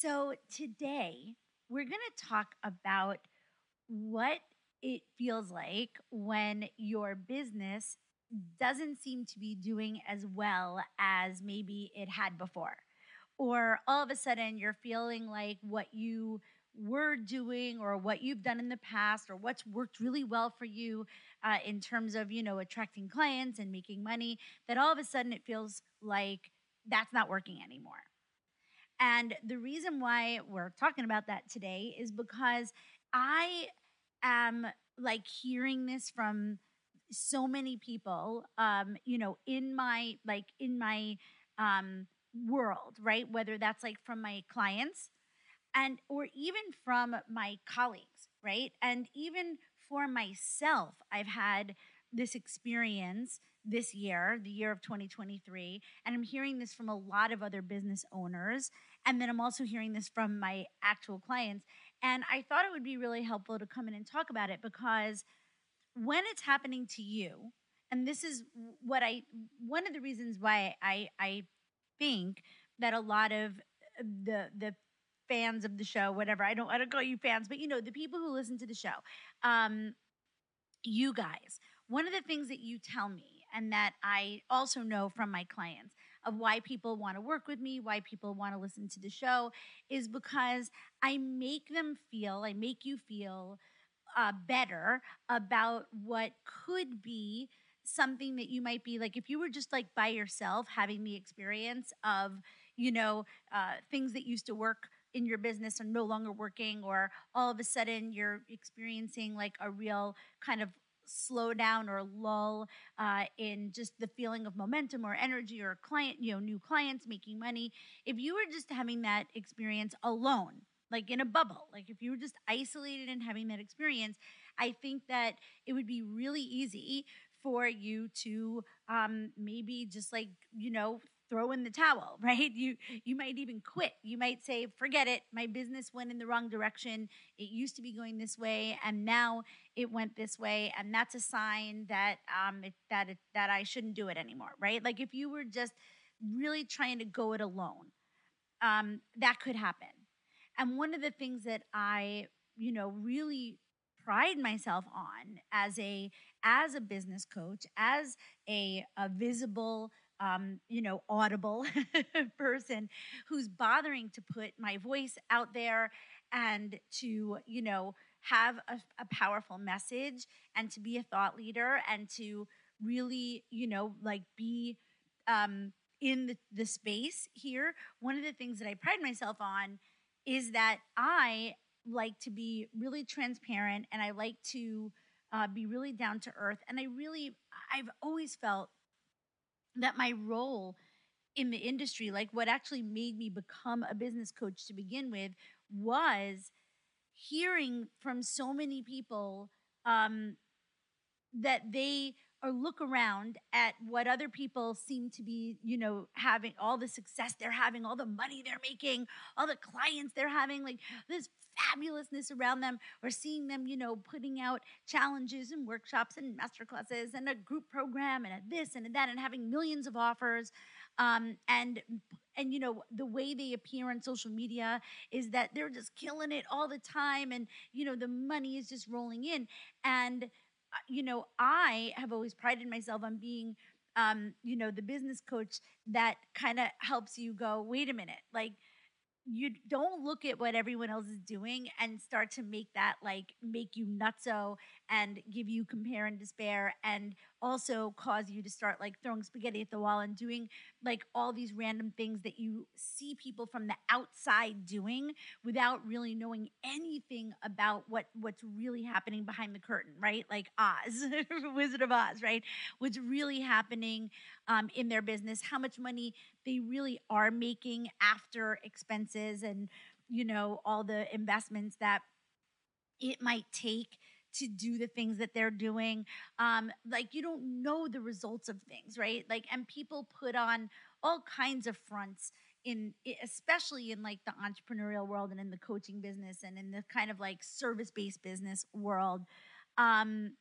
So, today we're going to talk about what it feels like when your business doesn't seem to be doing as well as maybe it had before. Or all of a sudden you're feeling like what you were doing or what you've done in the past or what's worked really well for you uh, in terms of you know attracting clients and making money that all of a sudden it feels like that's not working anymore and the reason why we're talking about that today is because I am like hearing this from so many people um you know in my like in my um world right whether that's like from my clients and or even from my colleagues right and even for myself i've had this experience this year, the year of 2023. And I'm hearing this from a lot of other business owners. And then I'm also hearing this from my actual clients. And I thought it would be really helpful to come in and talk about it because when it's happening to you, and this is what I, one of the reasons why I, I think that a lot of the, the, fans of the show whatever i don't i don't call you fans but you know the people who listen to the show um you guys one of the things that you tell me, and that I also know from my clients, of why people want to work with me, why people want to listen to the show, is because I make them feel, I make you feel uh, better about what could be something that you might be like if you were just like by yourself having the experience of you know uh, things that used to work in your business are no longer working or all of a sudden you're experiencing like a real kind of slow down or lull uh, in just the feeling of momentum or energy or client, you know, new clients making money. If you were just having that experience alone, like in a bubble, like if you were just isolated and having that experience, I think that it would be really easy for you to um, maybe just like, you know, throw in the towel, right? You you might even quit. You might say, "Forget it. My business went in the wrong direction. It used to be going this way, and now it went this way, and that's a sign that um it, that it, that I shouldn't do it anymore." Right? Like if you were just really trying to go it alone, um, that could happen. And one of the things that I, you know, really pride myself on as a as a business coach, as a, a visible um, you know, audible person who's bothering to put my voice out there and to, you know, have a, a, powerful message and to be a thought leader and to really, you know, like be um, in the, the space here. One of the things that I pride myself on is that I like to be really transparent and I like to uh, be really down to earth. And I really, I've always felt that my role in the industry, like what actually made me become a business coach to begin with, was hearing from so many people um, that they or look around at what other people seem to be, you know, having all the success they're having, all the money they're making, all the clients they're having, like this fabulousness around them, or seeing them, you know, putting out challenges and workshops and masterclasses and a group program and a this and a that, and having millions of offers. Um, and and you know the way they appear on social media is that they're just killing it all the time and you know the money is just rolling in and you know, I have always prided myself on being, um, you know, the business coach that kind of helps you go, wait a minute, like, you don't look at what everyone else is doing and start to make that like make you nutso and give you compare and despair and also cause you to start like throwing spaghetti at the wall and doing like all these random things that you see people from the outside doing without really knowing anything about what what's really happening behind the curtain right? Like oz wizard of oz right? What's really happening um, in their business how much money they really are making after expenses and you know all the investments that it might take to do the things that they're doing um like you don't know the results of things right? Like and people put on all kinds of fronts in especially in like the entrepreneurial world and in the coaching business and in the kind of like service based business world. Um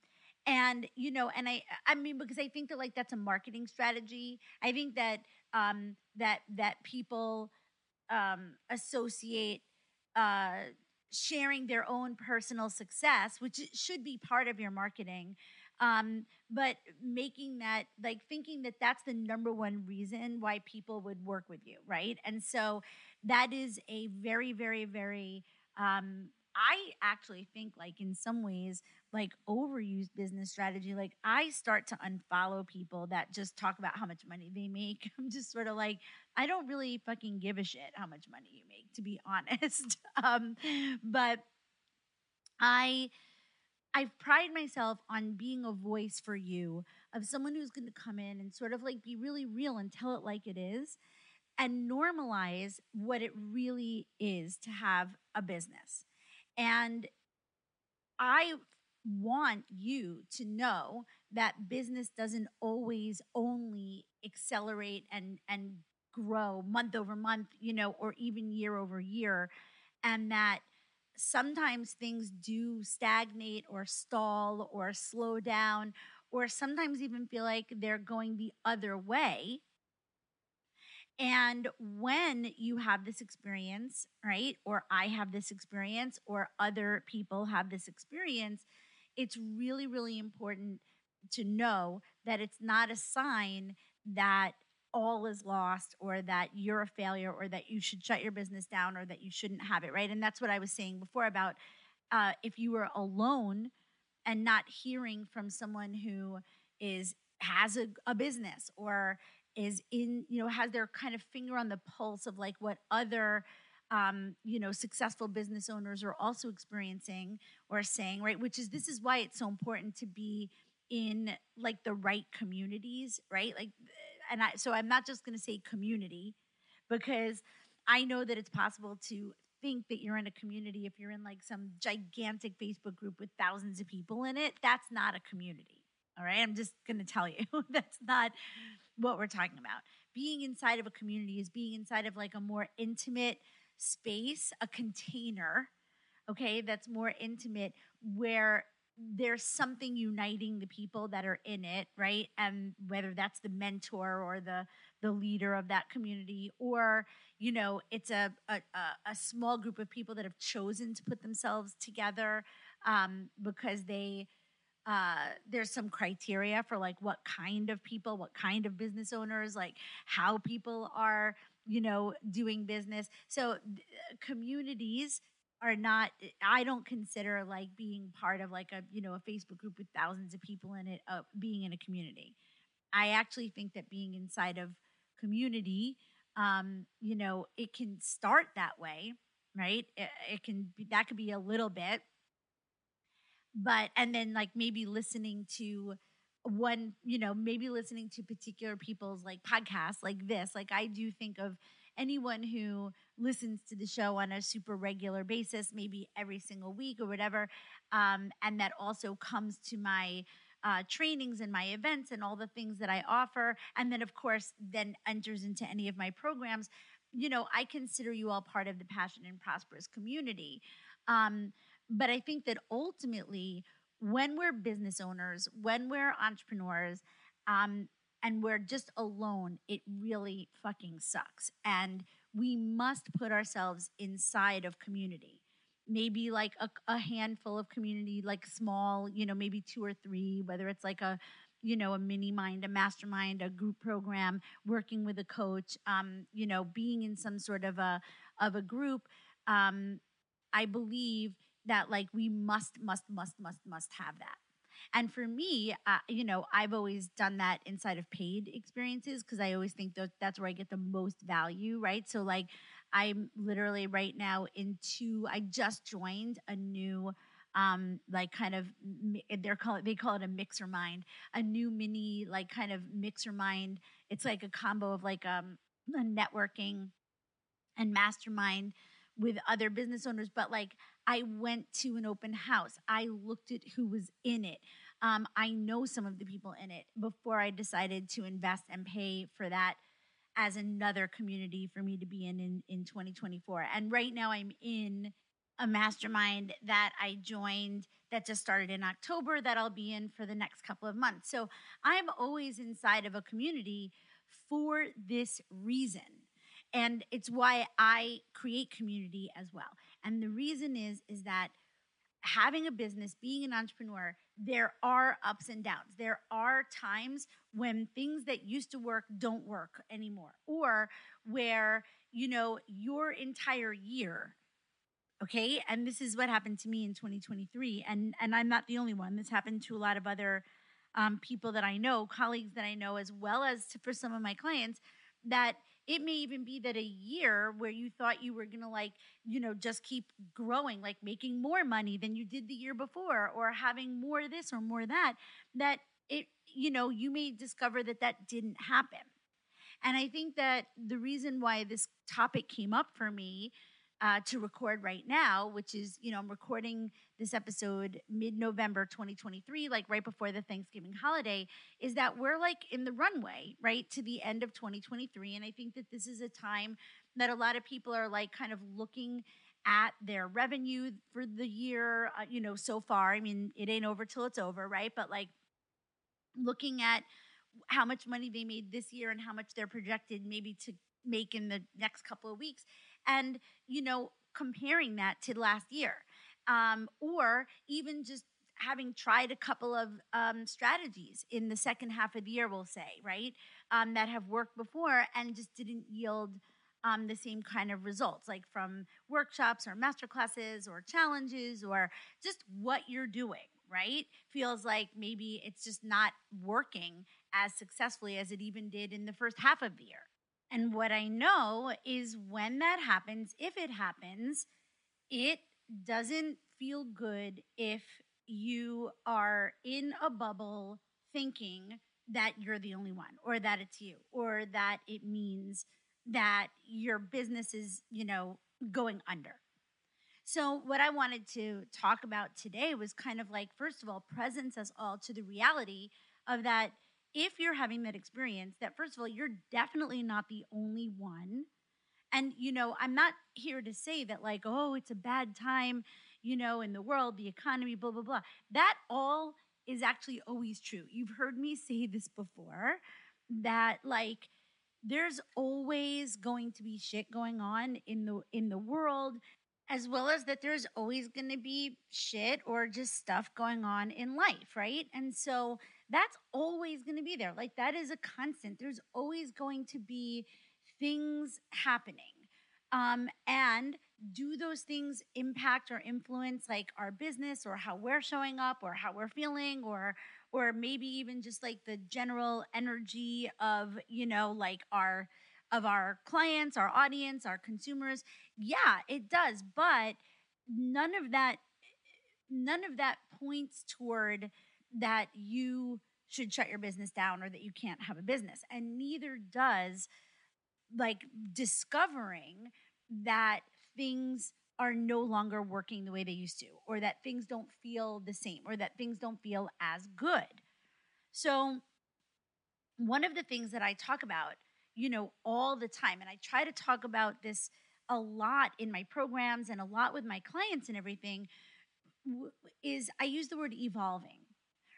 and you know and i i mean because i think that like that's a marketing strategy. I think that um that that people um associate uh sharing their own personal success, which should be part of your marketing. Um, but making that, like thinking that that's the number one reason why people would work with you, right? And so that is a very, very, very, um, I actually think, like, in some ways, like overused business strategy. Like, I start to unfollow people that just talk about how much money they make. I'm just sort of like, I don't really fucking give a shit how much money you make, to be honest. um, but I. I pride myself on being a voice for you of someone who's going to come in and sort of like be really real and tell it like it is and normalize what it really is to have a business. And I want you to know that business doesn't always only accelerate and and grow month over month, you know, or even year over year and that sometimes things do stagnate or stall or slow down or sometimes even feel like they're going the other way. And when you have this experience, right, or I have this experience, or other people have this experience, it's really, really important to know that it's not a sign that all is lost or that you're a failure or that you should shut your business down or that you shouldn't have it, right? And that's what I was saying before about uh, if you were alone and not hearing from someone who is has a, a business or is in you know has their kind of finger on the pulse of like what other um, you know successful business owners are also experiencing or saying right which is this is why it's so important to be in like the right communities right? Like and i so i'm not just going to say community because i know that it's possible to think that you're in a community if you're in like some gigantic facebook group with thousands of people in it. That's not a community all right? I'm just going to tell you. That's not what we're talking about. Being inside of a community is being inside of like a more intimate space, a container, okay, that's more intimate where there's something uniting the people that are in it right? And whether that's the mentor or the the leader of that community or you know it's a a, a small group of people that have chosen to put themselves together um, because they uh, there's some criteria for like what kind of people, what kind of business owners, like how people are, you know, doing business. So communities are not i don't consider like being part of like a you know a facebook group with thousands of people in it uh, being in a community. I actually think that being inside of community um you know it can start that way right? It, it can be that could be a little bit. But and then like maybe listening to one you know maybe listening to particular people's like podcasts like this like i do think of anyone who listens to the show on a super regular basis maybe every single week or whatever um, and that also comes to my uh, trainings and my events and all the things that i offer and then of course then enters into any of my programs you know i consider you all part of the passion and prosperous community. Um, but I think that ultimately, when we're business owners, when we're entrepreneurs, um, and we're just alone, it really fucking sucks. And we must put ourselves inside of community. Maybe like a, a handful of community, like small, you know, maybe two or three, whether it's like a you know, a mini mind, a mastermind, a group program, working with a coach, um, you know, being in some sort of a of a group, um, I believe that like we must, must, must, must, must have that. And for me, uh, you know, I've always done that inside of paid experiences because I always think that that's where I get the most value, right? So, like, I'm literally right now into, I just joined a new um like kind of they're call it they call it a mixer mind a new mini like kind of mixer mind it's like a combo of like um a networking and mastermind with other business owners but like i went to an open house i looked at who was in it um, i know some of the people in it before i decided to invest and pay for that as another community for me to be in in, in 2024 and right now i'm in a mastermind that I joined that just started in October that I'll be in for the next couple of months. So I'm always inside of a community for this reason. And it's why I create community as well. And the reason is is that having a business, being an entrepreneur, there are ups and downs. There are times when things that used to work don't work anymore or where, you know, your entire year okay and this is what happened to me in 2023 and and i'm not the only one this happened to a lot of other um, people that i know colleagues that i know as well as to, for some of my clients that it may even be that a year where you thought you were going to like you know just keep growing like making more money than you did the year before or having more this or more that that it you know you may discover that that didn't happen. And i think that the reason why this topic came up for me uh, to record right now, which is, you know, I'm recording this episode mid November 2023, like right before the Thanksgiving holiday, is that we're like in the runway, right, to the end of 2023. And I think that this is a time that a lot of people are like kind of looking at their revenue for the year, uh, you know, so far. I mean, it ain't over till it's over, right? But like looking at how much money they made this year and how much they're projected maybe to make in the next couple of weeks and you know comparing that to last year um, or even just having tried a couple of um, strategies in the second half of the year we'll say right um, that have worked before and just didn't yield um, the same kind of results like from workshops or master classes or challenges or just what you're doing right? Feels like maybe it's just not working as successfully as it even did in the first half of the year. And what I know is when that happens, if it happens, it doesn't feel good if you are in a bubble thinking that you're the only one or that it's you or that it means that your business is, you know, going under. So, what I wanted to talk about today was kind of like, first of all, presence us all to the reality of that if you're having that experience, that first of all, you're definitely not the only one. And, you know, I'm not here to say that, like, oh, it's a bad time, you know, in the world, the economy, blah, blah, blah. That all is actually always true. You've heard me say this before that, like, there's always going to be shit going on in the in the world as well as that there's always going to be shit or just stuff going on in life right and so that's always going to be there. Like that is a constant. There's always going to be things happening. Um, and do those things impact or influence like our business or how we're showing up or how we're feeling or or maybe even just like the general energy of you know like our of our clients our audience our consumers yeah it does but none of that none of that points toward that you should shut your business down or that you can't have a business. And neither does like discovering that things are no longer working the way they used to, or that things don't feel the same, or that things don't feel as good. So, one of the things that I talk about, you know, all the time, and I try to talk about this a lot in my programs and a lot with my clients and everything, is I use the word evolving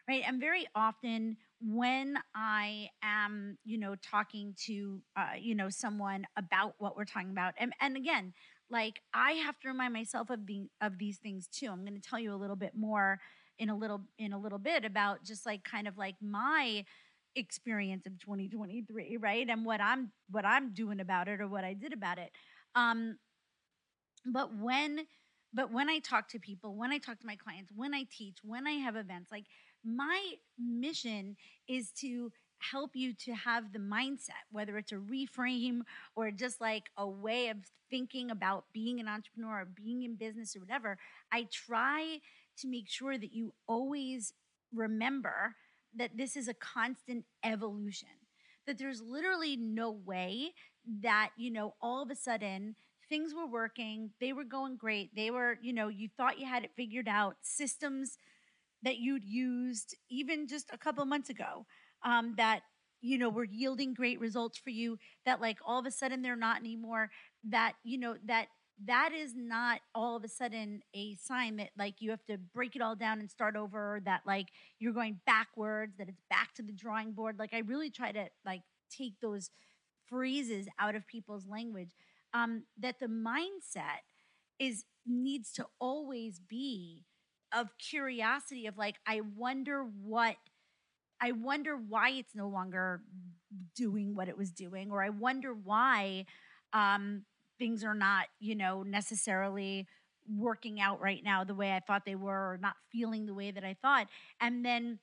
right? And very often when I am, you know, talking to, uh, you know, someone about what we're talking about, and, and again, like I have to remind myself of the of these things too. I'm going to tell you a little bit more in a little in a little bit about just like kind of like my experience of 2023, right? And what I'm what I'm doing about it or what I did about it. Um, but when but when I talk to people, when I talk to my clients, when I teach, when I have events, like my mission is to help you to have the mindset, whether it's a reframe or just like a way of thinking about being an entrepreneur or being in business or whatever. I try to make sure that you always remember that this is a constant evolution, that there's literally no way that, you know, all of a sudden things were working, they were going great, they were, you know, you thought you had it figured out, systems that you'd used even just a couple months ago um, that you know were yielding great results for you that like all of a sudden they're not anymore that you know that that is not all of a sudden a sign that like you have to break it all down and start over that like you're going backwards that it's back to the drawing board. Like i really try to like take those phrases out of people's language um that the mindset is needs to always be of curiosity of like i wonder what I wonder why it's no longer doing what it was doing, or I wonder why um, things are not, you know, necessarily working out right now the way I thought they were, or not feeling the way that I thought. And then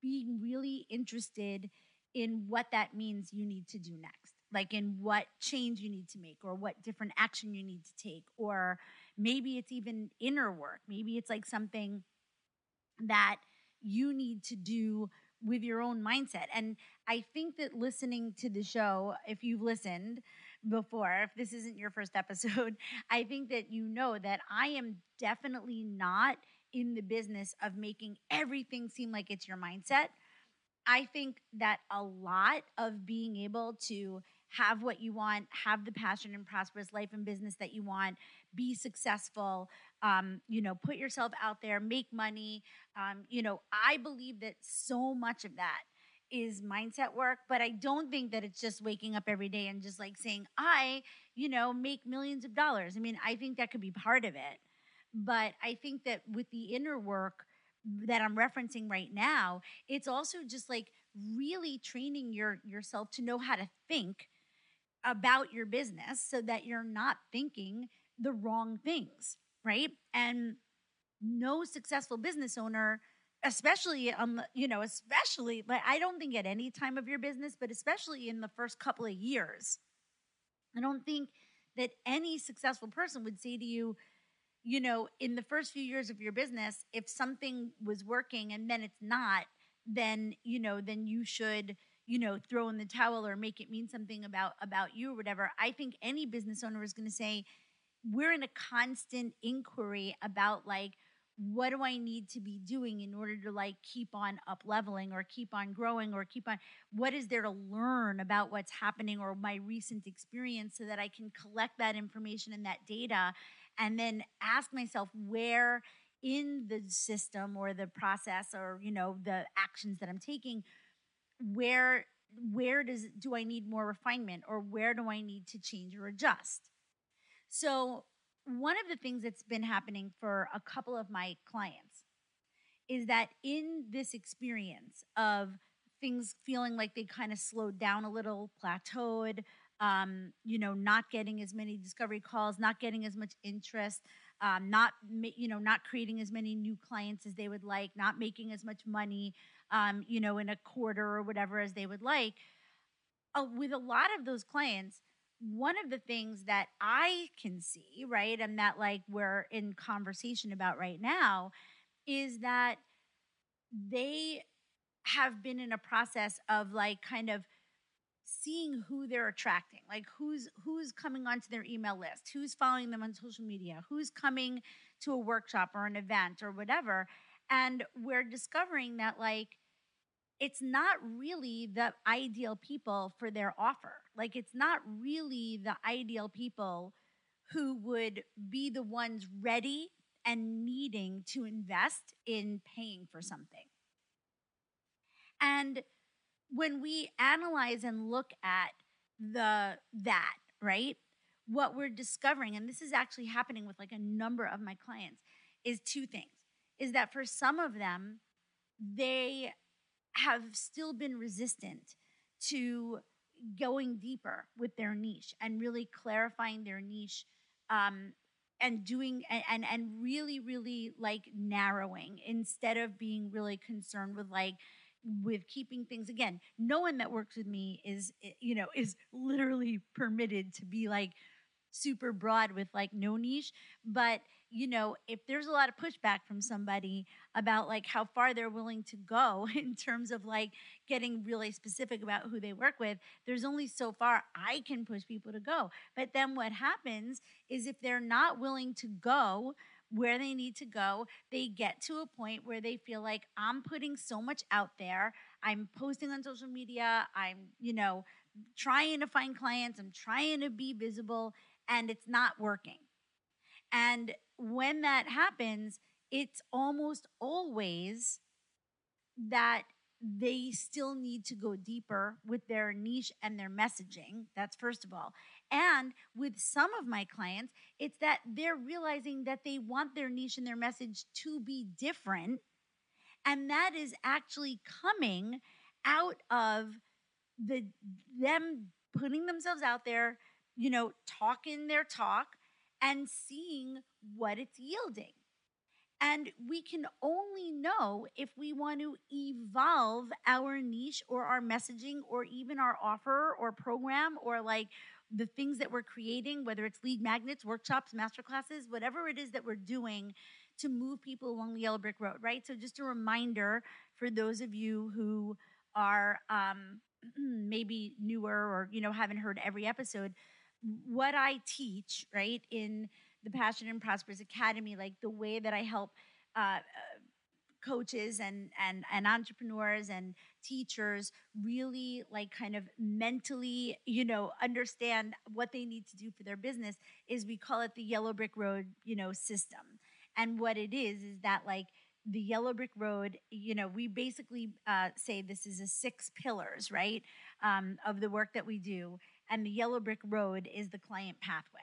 being really interested in what that means you need to do next, like in what change you need to make, or what different action you need to take, or maybe it's even inner work. Maybe it's like something that you need to do with your own mindset. And I think that listening to the show, if you've listened before, if this isn't your first episode, I think that you know that I am definitely not in the business of making everything seem like it's your mindset. I think that a lot of being able to have what you want, have the passion and prosperous life and business that you want, be successful, um, you know, put yourself out there, make money. Um, you know, I believe that so much of that is mindset work, but I don't think that it's just waking up every day and just like saying, I, you know, make millions of dollars. I mean, I think that could be part of it. But I think that with the inner work that I'm referencing right now, it's also just like really training your yourself to know how to think about your business so that you're not thinking the wrong things right? And no successful business owner especially um you know especially like i don't think at any time of your business but especially in the first couple of years i don't think that any successful person would say to you you know in the first few years of your business if something was working and then it's not then you know then you should you know throw in the towel or make it mean something about about you or whatever i think any business owner is going to say we're in a constant inquiry about like what do I need to be doing in order to like keep on up leveling or keep on growing or keep on what is there to learn about what's happening or my recent experience so that I can collect that information and that data and then ask myself where in the system or the process or you know the actions that I'm taking where where does do I need more refinement or where do I need to change or adjust? So, one of the things that's been happening for a couple of my clients is that in this experience of things feeling like they kind of slowed down a little, plateaued, um, you know, not getting as many discovery calls, not getting as much interest, um, not you know, not creating as many new clients as they would like, not making as much money, um, you know, in a quarter or whatever as they would like. Uh, with a lot of those clients, one of the things that I can see, right, and that like we're in conversation about right now is that they have been in a process of like kind of seeing who they're attracting like who's who's coming onto their email list who's following them on social media who's coming to a workshop or an event or whatever and we're discovering that like it's not really the ideal people for their offer. Like, it's not really the ideal people who would be the ones ready and needing to invest in paying for something. And when we analyze and look at the that, right? What we're discovering and this is actually happening with like a number of my clients is two things. Is that for some of them they have still been resistant to going deeper with their niche and really clarifying their niche um, and doing and, and and really really like narrowing instead of being really concerned with like with keeping things. Again no one that works with me is you know is literally permitted to be like super broad with like no niche but you know if there's a lot of pushback from somebody about like how far they're willing to go in terms of like getting really specific about who they work with there's only so far i can push people to go. But then what happens is if they're not willing to go where they need to go they get to a point where they feel like i'm putting so much out there. I'm posting on social media. I'm you know trying to find clients. I'm trying to be visible and it's not working. And when that happens, it's almost always that they still need to go deeper with their niche and their messaging. That's first of all. And with some of my clients, it's that they're realizing that they want their niche and their message to be different. And that is actually coming out of the them putting themselves out there you know, talking their talk and seeing what it's yielding. And we can only know if we want to evolve our niche or our messaging or even our offer or program or like the things that we're creating, whether it's lead magnets, workshops, masterclasses, whatever it is that we're doing to move people along the yellow brick road, right? So, just a reminder for those of you who are um, maybe newer or you know haven't heard every episode what I teach, right, in the Passion and Prosperous Academy, like the way that I help uh, coaches and and and entrepreneurs and teachers really like kind of mentally you know understand what they need to do for their business is we call it the yellow brick road you know system. And what it is is that like the yellow brick road you know we basically uh, say this is a six pillars right um, of the work that we do and the yellow brick road is the client pathway.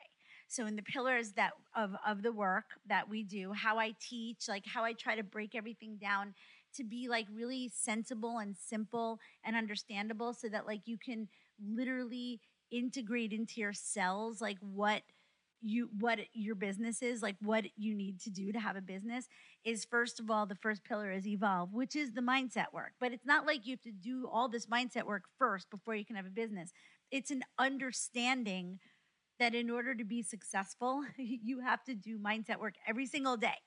So in the pillars that of of the work that we do how i teach like how i try to break everything down to be like really sensible and simple and understandable so that like you can literally integrate into your cells like what you what your business is like what you need to do to have a business is first of all the first pillar is evolve which is the mindset work. But it's not like you have to do all this mindset work first before you can have a business it's an understanding that in order to be successful, you have to do mindset work every single day.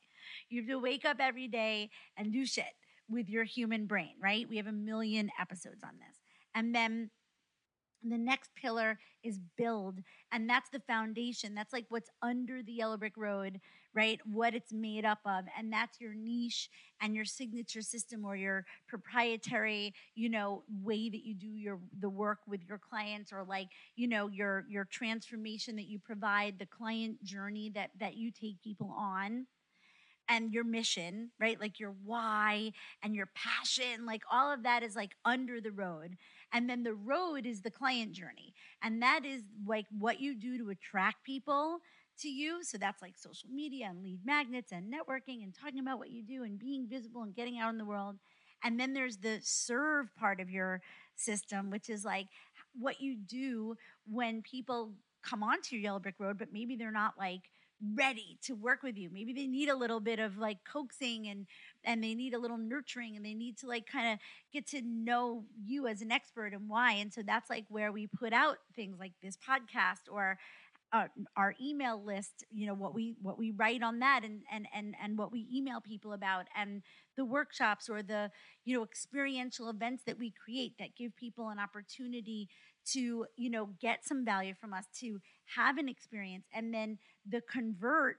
You have to wake up every day and do shit with your human brain, right? We have a million episodes on this. And then the next pillar is build. And that's the foundation. That's like what's under the yellow brick road, right? What it's made up of. And that's your niche and your signature system or your proprietary, you know, way that you do your the work with your clients or like, you know, your your transformation that you provide, the client journey that that you take people on and your mission, right? Like your why and your passion, like all of that is like under the road. And then the road is the client journey. And that is like what you do to attract people to you. So that's like social media and lead magnets and networking and talking about what you do and being visible and getting out in the world. And then there's the serve part of your system, which is like what you do when people come onto your yellow brick road, but maybe they're not like ready to work with you. Maybe they need a little bit of like coaxing and and they need a little nurturing and they need to like kind of get to know you as an expert and why. And so that's like where we put out things like this podcast or uh, our email list you know what we what we write on that and and and and what we email people about and the workshops or the you know experiential events that we create that give people an opportunity to you know get some value from us to have an experience and then the convert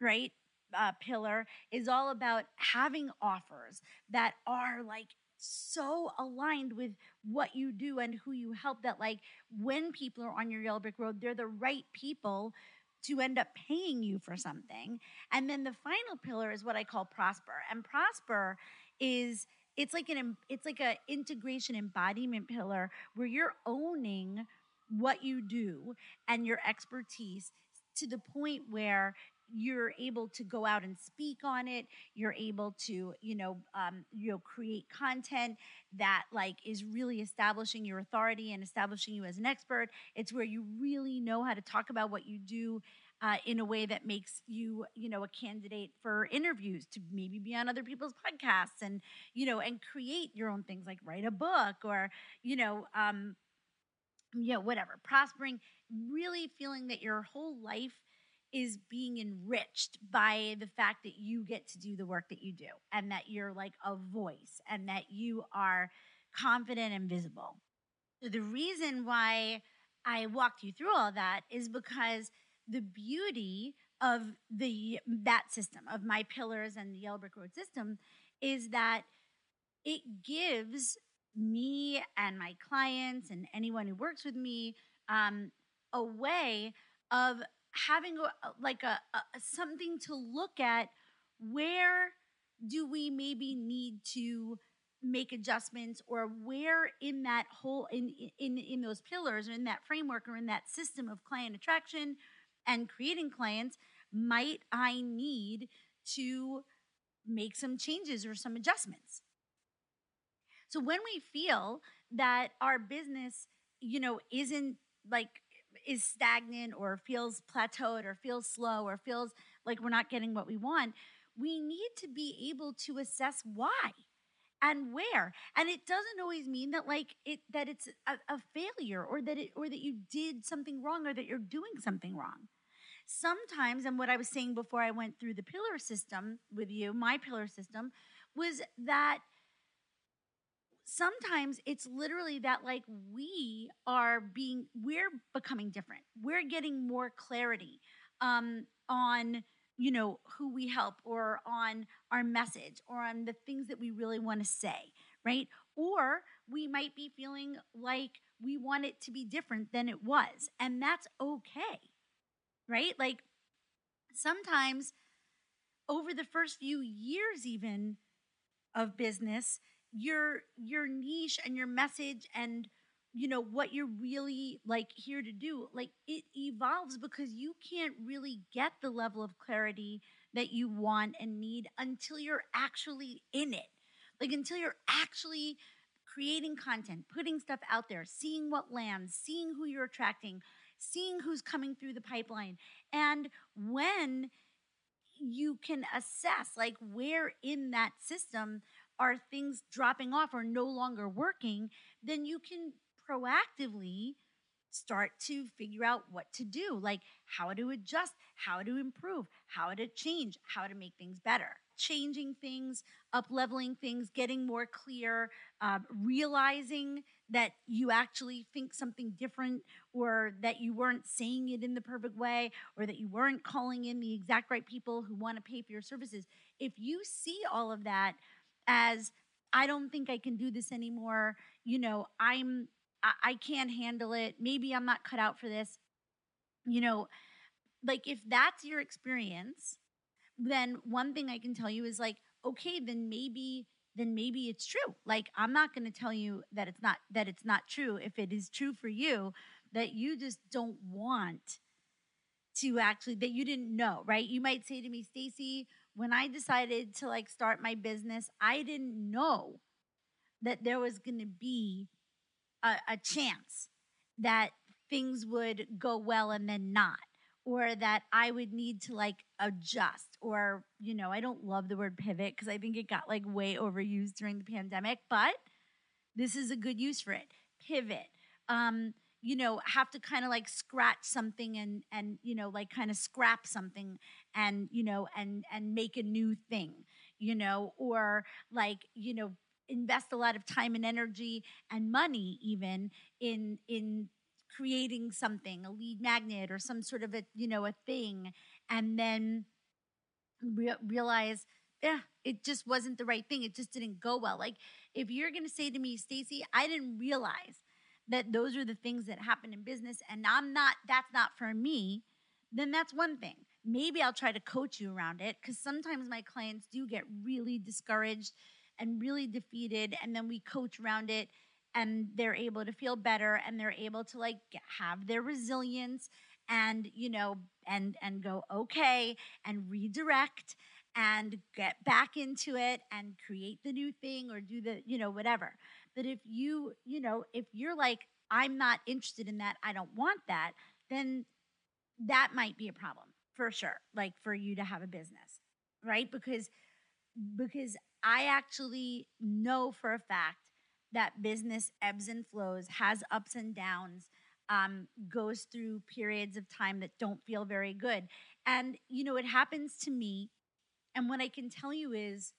right uh, pillar is all about having offers that are like so aligned with what you do and who you help that like when people are on your yellow brick road they're the right people to end up paying you for something. And then the final pillar is what i call prosper. And prosper is it's like an it's like a integration embodiment pillar where you're owning what you do and your expertise to the point where you're able to go out and speak on it. You're able to you know um, you know create content that like is really establishing your authority and establishing you as an expert. It's where you really know how to talk about what you do uh, in a way that makes you, you know, a candidate for interviews to maybe be on other people's podcasts and, you know, and create your own things like write a book or, you know, um, you know, whatever, prospering, really feeling that your whole life is being enriched by the fact that you get to do the work that you do and that you're like a voice and that you are confident and visible. So the reason why I walked you through all that is because the beauty of the that system of my pillars and the yellow brick road system is that it gives me and my clients and anyone who works with me um, a way of having a, like a, a something to look at where do we maybe need to make adjustments or where in that whole in in in those pillars or in that framework or in that system of client attraction and creating clients might i need to make some changes or some adjustments? So when we feel that our business you know isn't like is stagnant or feels plateaued or feels slow or feels like we're not getting what we want we need to be able to assess why and where. And it doesn't always mean that like it that it's a, a, failure or that it or that you did something wrong or that you're doing something wrong. Sometimes and what i was saying before i went through the pillar system with you my pillar system was that sometimes it's literally that like we are being we're becoming different we're getting more clarity um on you know, who we help or on our message or on the things that we really want to say, right? Or we might be feeling like we want it to be different than it was, and that's okay, right? Like sometimes over the first few years, even of business, your your niche and your message and you know what you're really like here to do like it evolves because you can't really get the level of clarity that you want and need until you're actually in it. Like until you're actually creating content putting stuff out there seeing what lands seeing who you're attracting seeing who's coming through the pipeline. And when you can assess like where in that system are things dropping off or no longer working then you can proactively start to figure out what to do, like how to adjust, how to improve, how to change, how to make things better. Changing things, up leveling things, getting more clear, uh, realizing that you actually think something different, or that you weren't saying it in the perfect way, or that you weren't calling in the exact right people who want to pay for your services. If you see all of that as, I don't think I can do this anymore, you know, I'm I, I can't handle it. Maybe I'm not cut out for this. You know, like if that's your experience, then one thing I can tell you is like, okay, then maybe then maybe it's true. Like I'm not going to tell you that it's not that it's not true if it is true for you that you just don't want to actually that you didn't know, right? You might say to me, Stacey, when I decided to like start my business, I didn't know that there was going to be a, a chance that things would go well and then not or that I would need to like adjust or you know I don't love the word pivot because I think it got like way overused during the pandemic but this is a good use for it. Pivot um you know have to kind of like scratch something and and you know like kind of scrap something and you know and and make a new thing you know or like you know invest a lot of time and energy and money even in in creating something a lead magnet or some sort of a you know a thing and then re- realize yeah it just wasn't the right thing. It just didn't go well. Like if you're going to say to me stacey i didn't realize that those are the things that happen in business and i'm not that's not for me then that's one thing. Maybe i'll try to coach you around it because sometimes my clients do get really discouraged and really defeated and then we coach around it and they're able to feel better and they're able to like have their resilience and you know and and go okay and redirect and get back into it and create the new thing or do the you know whatever but if you you know if you're like i'm not interested in that i don't want that then that might be a problem for sure, like for you to have a business, right? Because because I actually know for a fact that business ebbs and flows, has ups and downs, um, goes through periods of time that don't feel very good. And, you know, it happens to me. And what I can tell you is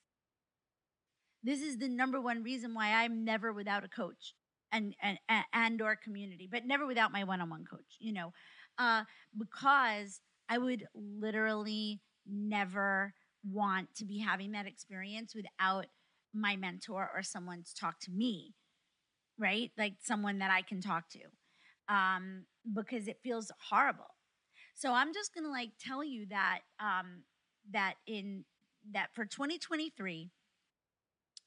this is the number one reason why I'm never without a coach and and and or community, but never without my one-on-one coach, you know. Uh, because I would literally never want to be having that experience without my mentor or someone to talk to me, right? Like someone that I can talk to, um, because it feels horrible. So I'm just gonna like tell you that um, that in that for 2023,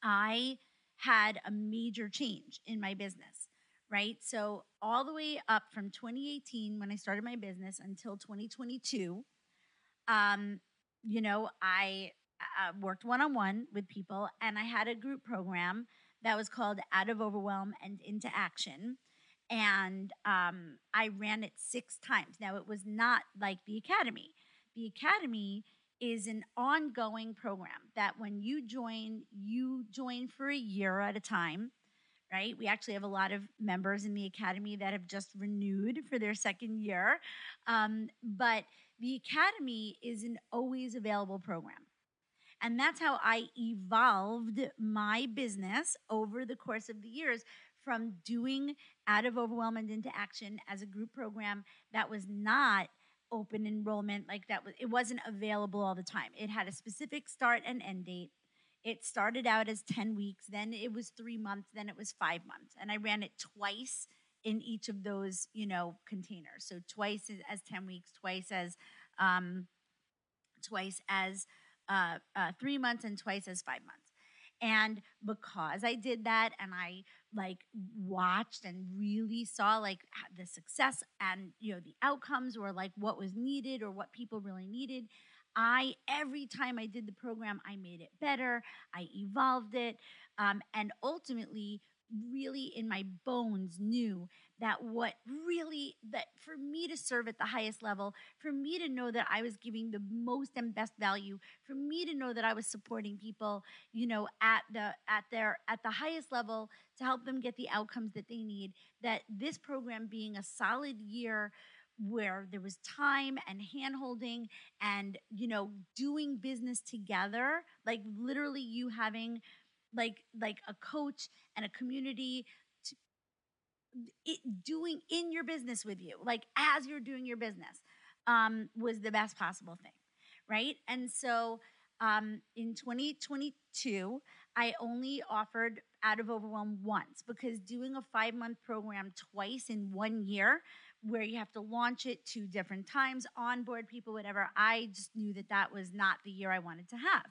I had a major change in my business, right? So all the way up from 2018 when I started my business until 2022, um, you know, I uh, worked one on one with people and I had a group program that was called Out of Overwhelm and Into Action. And um, I ran it six times. Now, it was not like the Academy. The Academy is an ongoing program that when you join, you join for a year at a time, right? We actually have a lot of members in the Academy that have just renewed for their second year. Um, but the Academy is an always available program. And that's how I evolved my business over the course of the years from doing out of overwhelm and into action as a group program that was not open enrollment like that was it wasn't available all the time. It had a specific start and end date. It started out as 10 weeks then it was 3 months then it was 5 months and i ran it twice in each of those you know containers. So twice as 10 weeks twice as um twice as uh, uh, three months and twice as five months. And because I did that and I like watched and really saw like the success and you know the outcomes or like what was needed or what people really needed, I every time I did the program, I made it better, I evolved it, um, and ultimately really in my bones knew that what really that for me to serve at the highest level for me to know that i was giving the most and best value for me to know that i was supporting people you know at the at their at the highest level to help them get the outcomes that they need that this program being a solid year where there was time and handholding and you know doing business together like literally you having like like a coach and a community it, doing in your business with you like as you're doing your business um, was the best possible thing right? And so um, in 2022 i only offered out of overwhelm once because doing a five month program twice in one year where you have to launch it two different times onboard people whatever i just knew that that was not the year i wanted to have.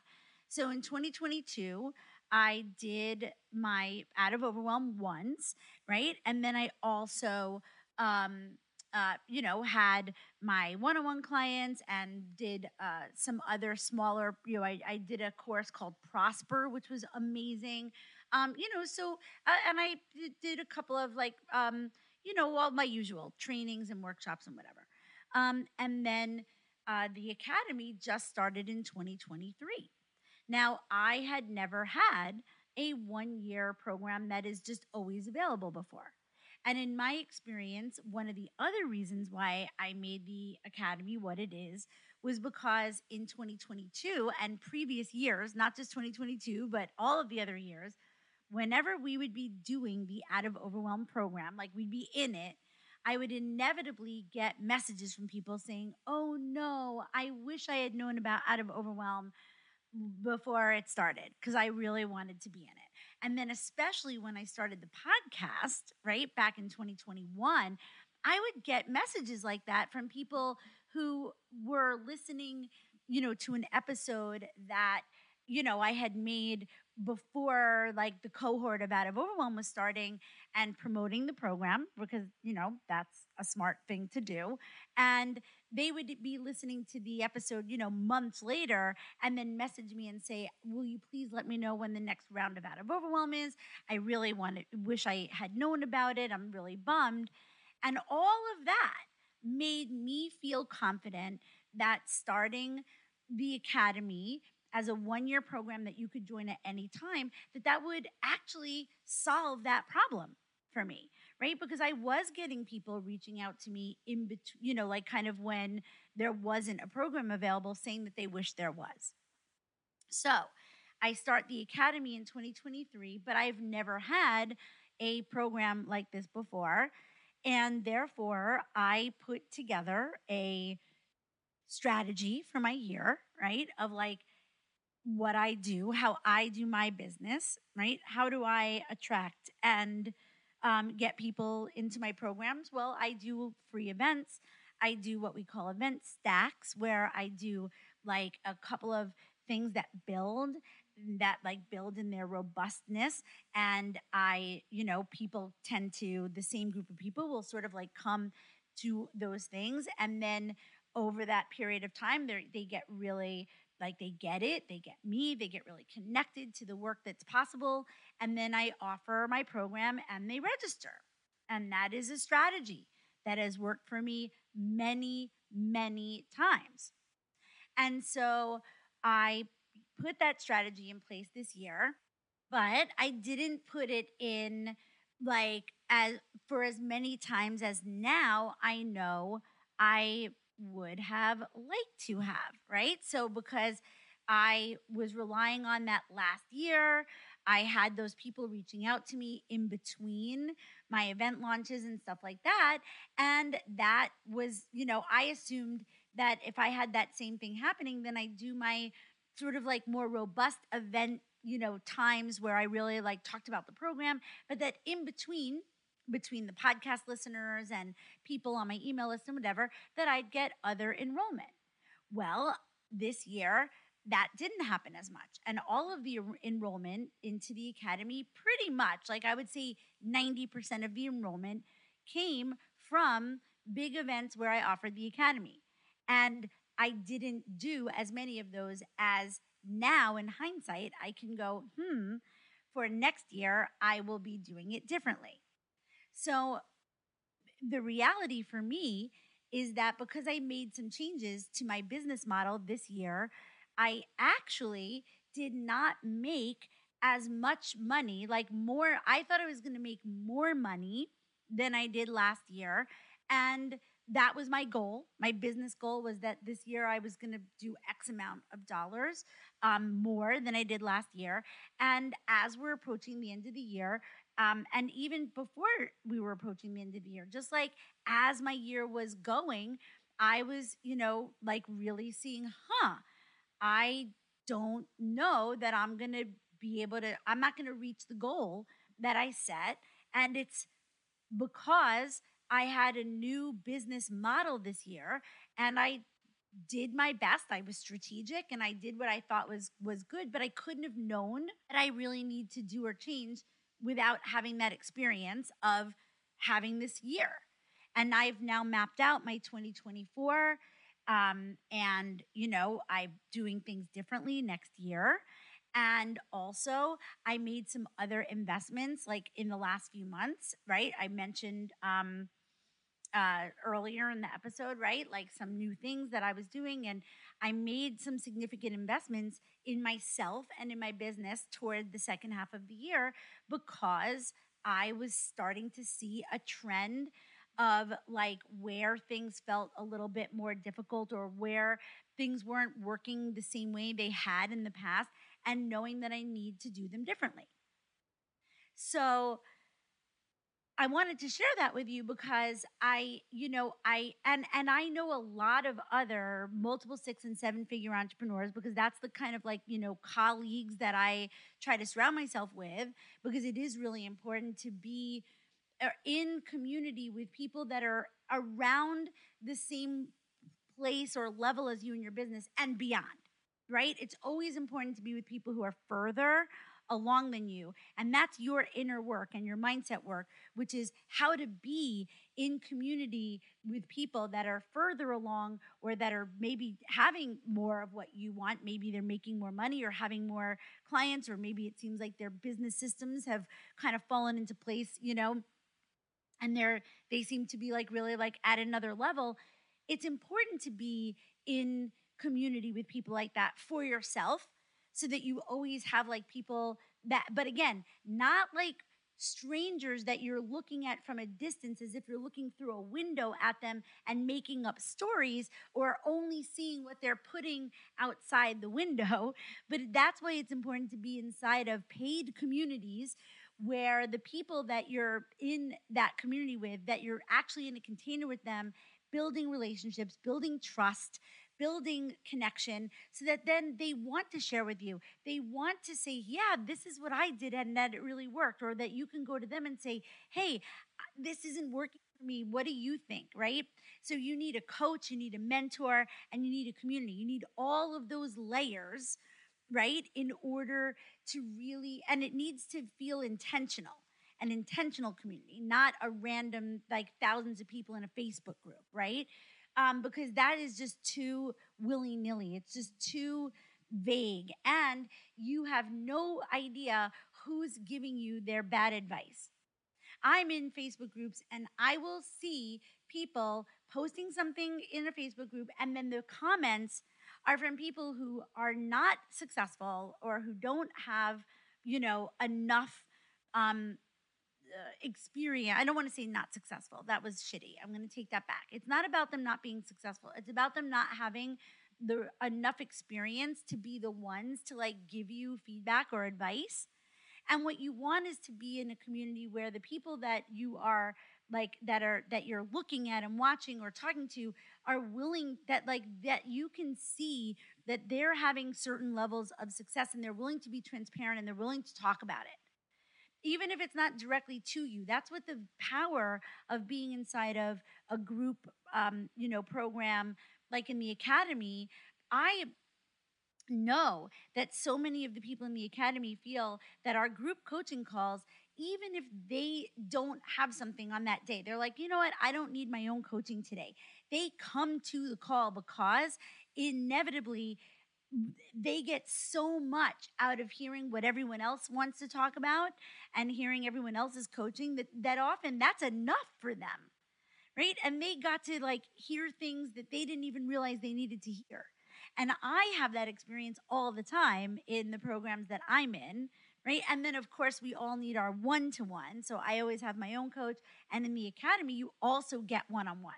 So in 2022 I did my out of overwhelm once, right? And then I also, um, uh, you know, had my one on one clients and did uh, some other smaller, you know, I, I, did a course called Prosper, which was amazing. Um, you know, so, uh, and I did a couple of like, um, you know, all my usual trainings and workshops and whatever. Um, and then uh, the academy just started in 2023. Now, I had never had a one year program that is just always available before. And in my experience, one of the other reasons why I made the Academy what it is was because in 2022 and previous years, not just 2022, but all of the other years, whenever we would be doing the Out of Overwhelm program, like we'd be in it, I would inevitably get messages from people saying, Oh no, I wish I had known about Out of Overwhelm before it started because I really wanted to be in it. And then, especially when I started the podcast, right back in 2021, I would get messages like that from people who were listening, you know, to an episode that, you know, I had made before like the cohort of Out of Overwhelm was starting and promoting the program because, you know, that's a smart thing to do. And they would be listening to the episode, you know, months later and then message me and say, Will you please let me know when the next round of Out of Overwhelm is? I really want to, wish I had known about it. I'm really bummed. And all of that made me feel confident that starting the academy as a one year program that you could join at any time, that that would actually solve that problem for me, right? Because I was getting people reaching out to me in between, you know, like kind of when there wasn't a program available saying that they wish there was. So I start the academy in 2023, but I've never had a program like this before. And therefore, I put together a strategy for my year, right? Of like what I do, how I do my business, right? How do I attract and um, get people into my programs? Well, I do free events. I do what we call event stacks, where I do like a couple of things that build that like build in their robustness and i you know people tend to the same group of people will sort of like come to those things and then over that period of time they they get really like they get it they get me they get really connected to the work that's possible and then i offer my program and they register. And that is a strategy that has worked for me many many times. And so i put that strategy in place this year but i didn't put it in like as for as many times as now i know i would have liked to have, right? So, because I was relying on that last year, I had those people reaching out to me in between my event launches and stuff like that. And that was, you know, I assumed that if I had that same thing happening, then I do my sort of like more robust event, you know, times where I really like talked about the program, but that in between, between the podcast listeners and people on my email list and whatever that I'd get other enrollment. Well, this year, that didn't happen as much. And all of the enrollment into the academy, pretty much, like I would say 90% of the enrollment came from big events where I offered the academy. And I didn't do as many of those as now in hindsight, I can go, hmm, for next year, I will be doing it differently. So the reality for me is that because I made some changes to my business model this year, I actually did not make as much money, like more. I thought I was going to make more money than I did last year. And that was my goal. My business goal was that this year I was going to do X amount of dollars um, more than I did last year. And as we're approaching the end of the year, um, and even before we were approaching the end of the year, just like as my year was going, I was, you know, like really seeing, huh, I don't know that I'm going to be able to, I'm not going to reach the goal that I set. And it's because I had a new business model this year and I did my best. I was strategic and I did what I thought was was good, but I couldn't have known that I really need to do or change without having that experience of having this year. And I've now mapped out my 2024. Um, and, you know, I'm doing things differently next year. And also, I made some other investments like in the last few months, right? I mentioned um, uh, earlier in the episode, right? Like some new things that I was doing. And I made some significant investments in myself and in my business toward the second half of the year because I was starting to see a trend of like where things felt a little bit more difficult or where things weren't working the same way they had in the past and knowing that I need to do them differently. So, I wanted to share that with you because I, you know, I and and I know a lot of other multiple six and seven figure entrepreneurs because that's the kind of like, you know, colleagues that I try to surround myself with because it is really important to be uh, in community with people that are around the same place or level as you in your business and beyond. Right? It's always important to be with people who are further along than you. And that's your inner work and your mindset work, which is how to be in community with people that are further along or that are maybe having more of what you want. Maybe they're making more money or having more clients, or maybe it seems like their business systems have kind of fallen into place, you know, and they're they seem to be like really like at another level. It's important to be in community with people like that for yourself so that you always have like people that but again not like strangers that you're looking at from a distance as if you're looking through a window at them and making up stories or only seeing what they're putting outside the window. But that's why it's important to be inside of paid communities where the people that you're in that community with that you're actually in a container with them building relationships building trust building connection so that then they want to share with you. They want to say, yeah, this is what I did and that it really worked. Or that you can go to them and say, hey, this isn't working for me. What do you think? Right? So you need a coach, you need a mentor, and you need a community. You need all of those layers, right? In order to really, and it needs to feel intentional an intentional community, not a random, like thousands of people in a Facebook group, right? Um, because that is just too willy nilly. It's just too vague. And you have no idea who's giving you their bad advice. I'm in Facebook groups and I will see people posting something in a Facebook group, and then the comments are from people who are not successful or who don't have, you know, enough um, experience. I don't want to say not successful. That was shitty. I'm going to take that back. It's not about them not being successful. It's about them not having the enough experience to be the ones to like give you feedback or advice. And what you want is to be in a community where the people that you are like that are that you're looking at and watching or talking to are willing that like that you can see that they're having certain levels of success and they're willing to be transparent and they're willing to talk about it even if it's not directly to you that's what the power of being inside of a group um, you know program like in the academy i know that so many of the people in the academy feel that our group coaching calls even if they don't have something on that day they're like you know what? I don't need my own coaching today. They come to the call because inevitably they get so much out of hearing what everyone else wants to talk about and hearing everyone else's coaching that, that often that's enough for them right? And they got to like hear things that they didn't even realize they needed to hear. And i have that experience all the time in the programs that i'm in right? And then of course we all need our one-to-one. So i always have my own coach. And in the academy you also get one-on-one.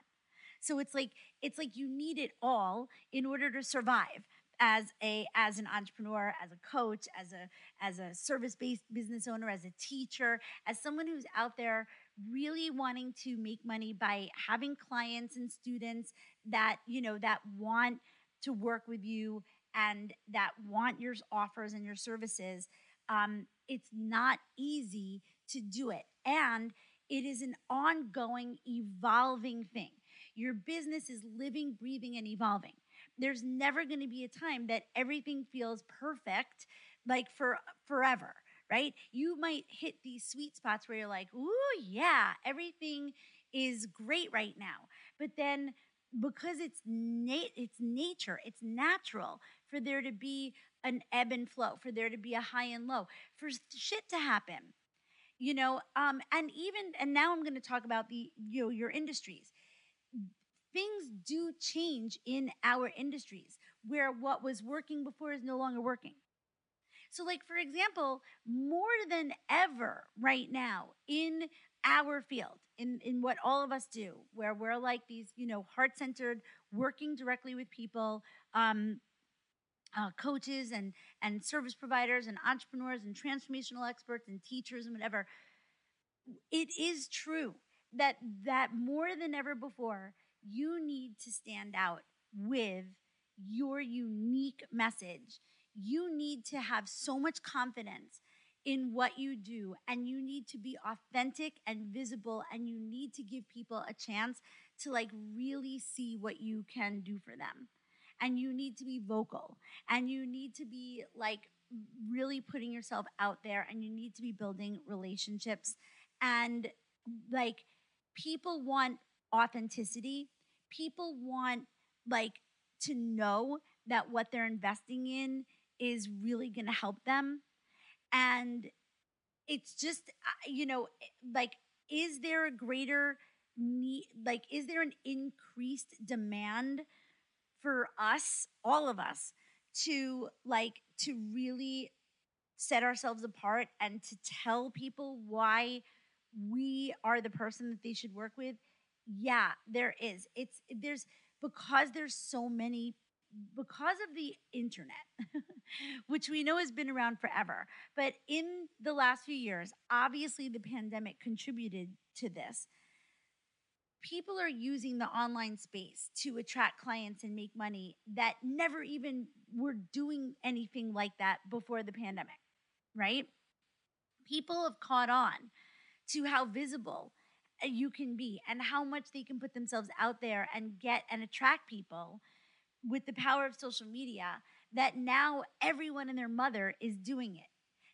So it's like it's like you need it all in order to survive as a as an entrepreneur as a coach as a as a service-based business owner as a teacher as someone who's out there really wanting to make money by having clients and students that you know that want to work with you and that want your offers and your services um, it's not easy to do it. And it is an ongoing evolving thing. Your business is living breathing and evolving there's never going to be a time that everything feels perfect like for forever right? You might hit these sweet spots where you're like ooh yeah everything is great right now. But then because it's na- it's nature it's natural for there to be an ebb and flow for there to be a high and low for shit to happen you know? Um and even and now i'm going to talk about the you know your industries things do change in our industries where what was working before is no longer working. So, like, for example, more than ever right now in our field, in, in what all of us do, where we're like these, you know, heart centered, working directly with people, um, uh, coaches and, and service providers and entrepreneurs and transformational experts and teachers and whatever, it is true that that more than ever before, you need to stand out with your unique message. You need to have so much confidence in what you do, and you need to be authentic and visible, and you need to give people a chance to like really see what you can do for them. And you need to be vocal, and you need to be like really putting yourself out there, and you need to be building relationships. And like people want authenticity. People want like to know that what they're investing in is really going to help them. And it's just, uh, you know, like, is there a greater need? Like, is there an increased demand for us, all of us, to like to really set ourselves apart and to tell people why we are the person that they should work with? Yeah, there is. It's there's because there's so many because of the internet, which we know has been around forever, but in the last few years, obviously the pandemic contributed to this. People are using the online space to attract clients and make money that never even were doing anything like that before the pandemic, right? People have caught on to how visible you can be and how much they can put themselves out there and get and attract people with the power of social media that now everyone and their mother is doing it.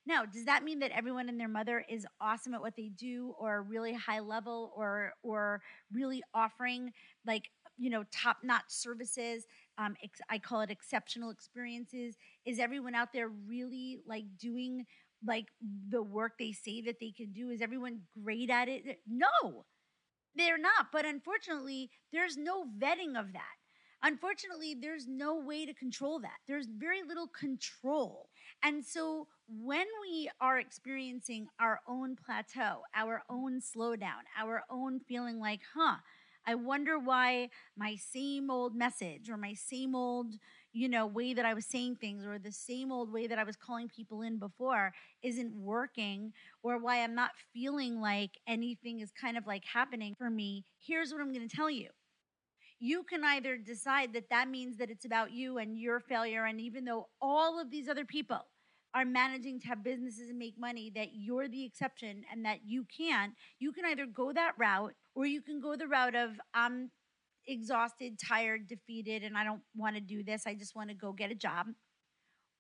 Now, does that mean that everyone and their mother is awesome at what they do or really high level or or really offering like, you know, top-notch services? Um, ex- I call it exceptional experiences. Is everyone out there really like doing like the work they say that they can do? Is everyone great at it? No. They're not, but unfortunately, there's no vetting of that. Unfortunately, there's no way to control that. There's very little control. And so when we are experiencing our own plateau, our own slowdown, our own feeling like, huh, I wonder why my same old message or my same old, you know, way that I was saying things or the same old way that I was calling people in before isn't working or why I'm not feeling like anything is kind of like happening for me. Here's what I'm going to tell you you can either decide that that means that it's about you and your failure. And even though all of these other people are managing to have businesses and make money, that you're the exception and that you can't, you can either go that route or you can go the route of, I'm exhausted, tired, defeated, and I don't want to do this. I just want to go get a job.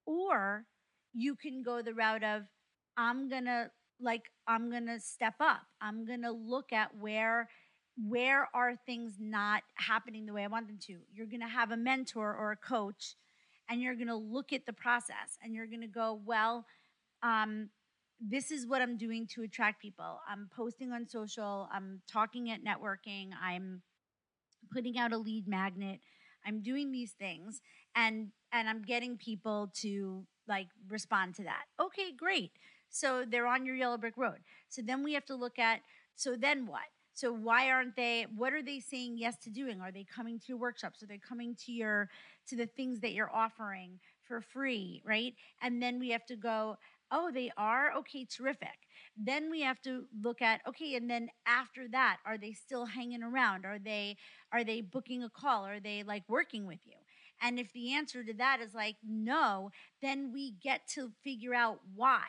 Or you can go the route of, I'm going to like I'm going to step up. I'm going to look at where where are things not happening the way I want them to? You're going to have a mentor or a coach, and you're going to look at the process and you're going to go, well, um, this is what I'm doing to attract people. I'm posting on social, I'm talking at networking, I'm putting out a lead magnet, I'm doing these things, and and I'm getting people to like respond to that. Okay, great. So they're on your yellow brick road. So then we have to look at so then what? So why aren't they what are they saying yes to doing? Are they coming to your workshops? Are they coming to your to the things that you're offering for free, right? And then we have to go, oh, they are? Okay, terrific. Then we have to look at okay, and then after that, are they still hanging around? Are they are they booking a call? Are they like working with you? And if the answer to that is like no, then we get to figure out why.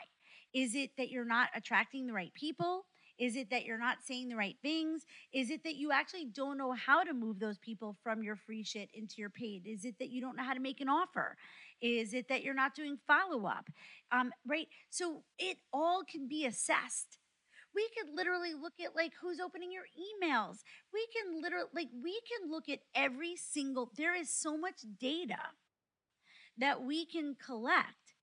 Is it that you're not attracting the right people? Is it that you're not saying the right things? Is it that you actually don't know how to move those people from your free shit into your paid? Is it that you don't know how to make an offer? Is it that you're not doing follow up? Um, right? So it all can be assessed. We could literally look at like who's opening your emails. We can literally, like, we can look at every single, there is so much data that we can collect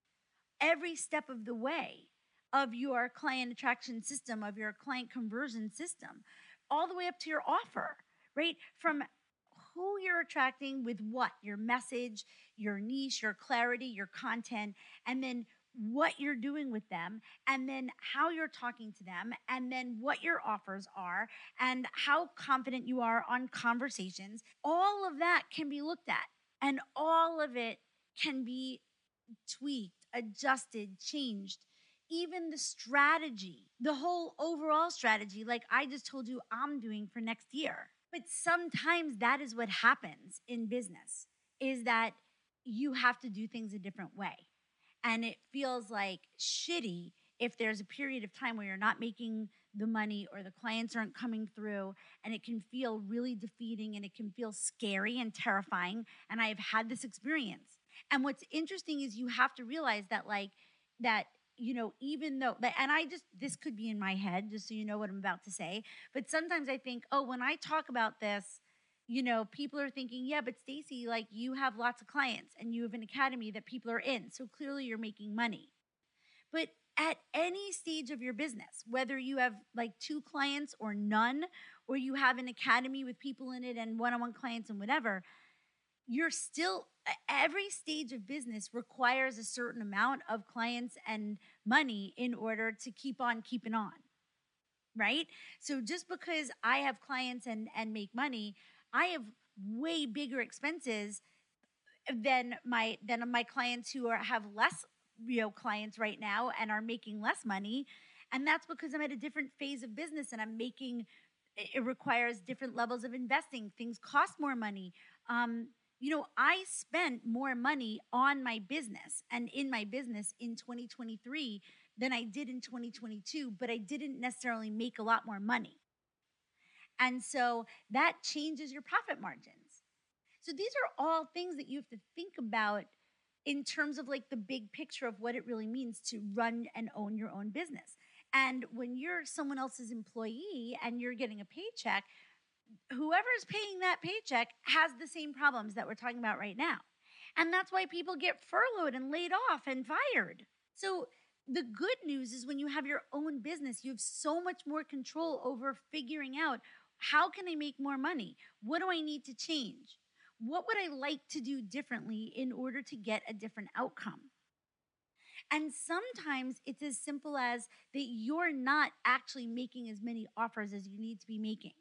every step of the way of your client attraction system, of your client conversion system, all the way up to your offer, right? From who you're attracting with what, your message, your niche, your clarity, your content, and then what you're doing with them, and then how you're talking to them, and then what your offers are, and how confident you are on conversations. All of that can be looked at, and all of it can be tweaked, adjusted, changed even the strategy, the whole overall strategy, like I just told you I'm doing for next year. But sometimes that is what happens in business is that you have to do things a different way. And it feels like shitty if there's a period of time where you're not making the money or the clients aren't coming through and it can feel really defeating and it can feel scary and terrifying and I've had this experience. And what's interesting is you have to realize that like that you know, even though, and I just, this could be in my head, just so you know what I'm about to say. But sometimes I think, oh, when I talk about this, you know, people are thinking, yeah, but Stacey, like you have lots of clients and you have an academy that people are in. So clearly you're making money. But at any stage of your business, whether you have like two clients or none, or you have an academy with people in it and one on one clients and whatever, you're still every stage of business requires a certain amount of clients and money in order to keep on keeping on right? So just because i have clients and and make money i have way bigger expenses than my than my clients who are have less you know clients right now and are making less money. And that's because i'm at a different phase of business and i'm making it requires different levels of investing. Things cost more money. Um, you know, I spent more money on my business and in my business in 2023 than I did in 2022, but I didn't necessarily make a lot more money. And so that changes your profit margins. So these are all things that you have to think about in terms of like the big picture of what it really means to run and own your own business. And when you're someone else's employee and you're getting a paycheck, whoever's paying that paycheck has the same problems that we're talking about right now. And that's why people get furloughed and laid off and fired. So, the good news is when you have your own business, you have so much more control over figuring out how can I make more money? What do I need to change? What would I like to do differently in order to get a different outcome? And sometimes it's as simple as that you're not actually making as many offers as you need to be making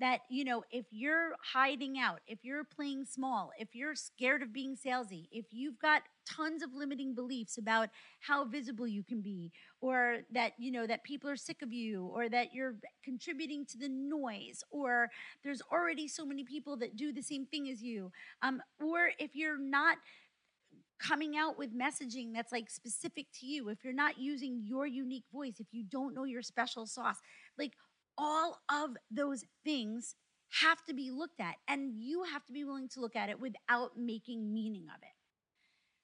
that, you know, if you're hiding out, if you're playing small, if you're scared of being salesy, if you've got tons of limiting beliefs about how visible you can be, or that, you know, that people are sick of you, or that you're contributing to the noise, or there's already so many people that do the same thing as you, um, or if you're not coming out with messaging that's like specific to you, if you're not using your unique voice, if you don't know your special sauce, like all of those things have to be looked at, and you have to be willing to look at it without making meaning of it.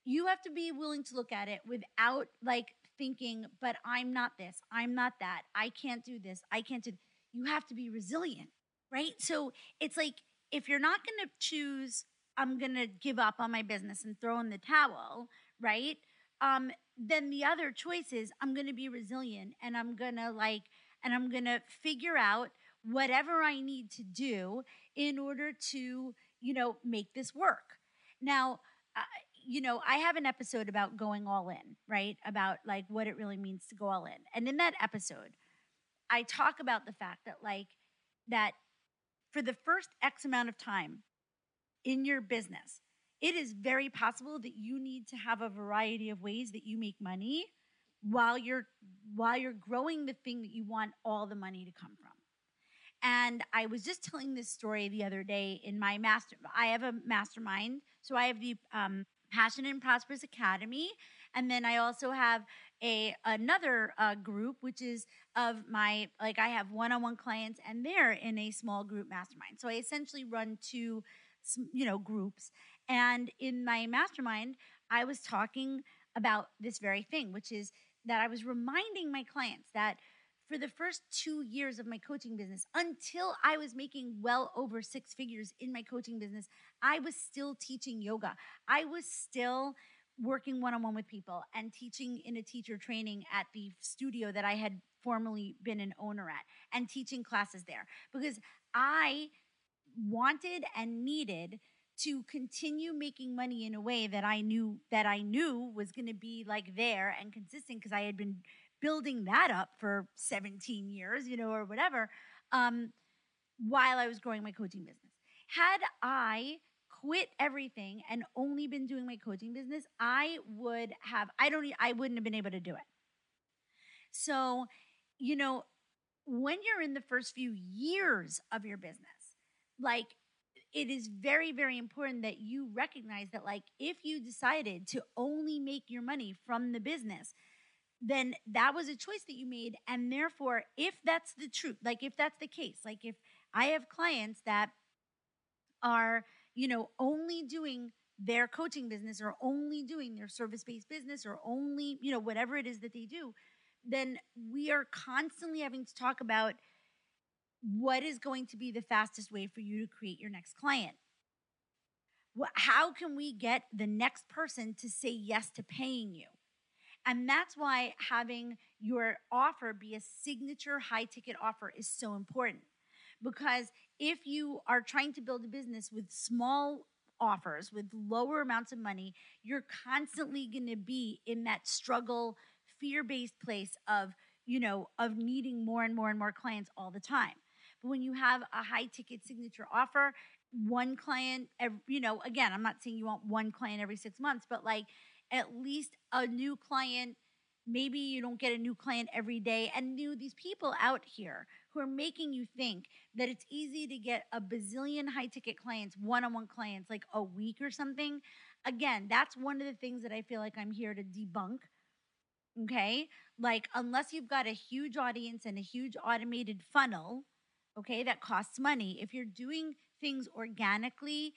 You have to be willing to look at it without like thinking, but I'm not this, I'm not that, I can't do this, I can't do. You have to be resilient, right? So it's like if you're not going to choose, I'm going to give up on my business and throw in the towel, right? Um, then the other choice is I'm going to be resilient and I'm going to like and I'm going to figure out whatever I need to do in order to, you know, make this work. Now, uh, you know, I have an episode about going all in, right? About like what it really means to go all in. And in that episode, I talk about the fact that like that for the first X amount of time in your business, it is very possible that you need to have a variety of ways that you make money while you're while you're growing the thing that you want all the money to come from. And I was just telling this story the other day in my master. I have a mastermind, so I have the um, Passionate and Prosperous Academy, and then I also have a another uh, group, which is of my like I have one-on-one clients, and they're in a small group mastermind. So I essentially run two, you know, groups. And in my mastermind, I was talking about this very thing, which is that I was reminding my clients that for the first two years of my coaching business, until I was making well over six figures in my coaching business, I was still teaching yoga. I was still working one on one with people and teaching in a teacher training at the studio that I had formerly been an owner at and teaching classes there because I wanted and needed to continue making money in a way that I knew that I knew was going to be like there and consistent because I had been building that up for 17 years, you know, or whatever, um, while I was growing my coaching business. Had I quit everything and only been doing my coaching business, I would have I don't I wouldn't have been able to do it. So, you know, when you're in the first few years of your business, like it is very very important that you recognize that like if you decided to only make your money from the business then that was a choice that you made. And therefore if that's the truth like if that's the case like if i have clients that are you know only doing their coaching business or only doing their service based business or only you know whatever it is that they do then we are constantly having to talk about what is going to be the fastest way for you to create your next client? How can we get the next person to say yes to paying you? And that's why having your offer be a signature high ticket offer is so important. Because if you are trying to build a business with small offers with lower amounts of money, you're constantly going to be in that struggle, fear based place of, you know, of needing more and more and more clients all the time. When you have a high ticket signature offer, one client, every, you know, again, I'm not saying you want one client every six months, but like at least a new client maybe you don't get a new client every day and new these people out here who are making you think that it's easy to get a bazillion high ticket clients one-on-one clients like a week or something again that's one of the things that i feel like i'm here to debunk okay? Like unless you've got a huge audience and a huge automated funnel okay that costs money if you're doing things organically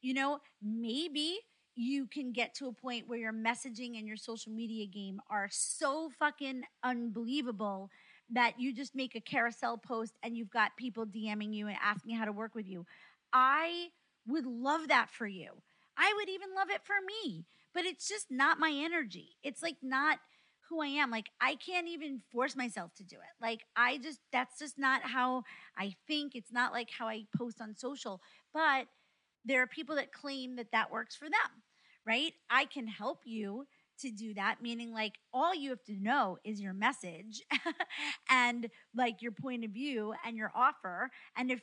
you know maybe you can get to a point where your messaging and your social media game are so fucking unbelievable that you just make a carousel post and you've got people DMing you and asking how to work with you. I would love that for you. I would even love it for me, but it's just not my energy. It's like not who I am. Like I can't even force myself to do it. Like I just that's just not how I think. It's not like how I post on social. But there are people that claim that that works for them, right? I can help you to do that, meaning like all you have to know is your message and like your point of view and your offer. And if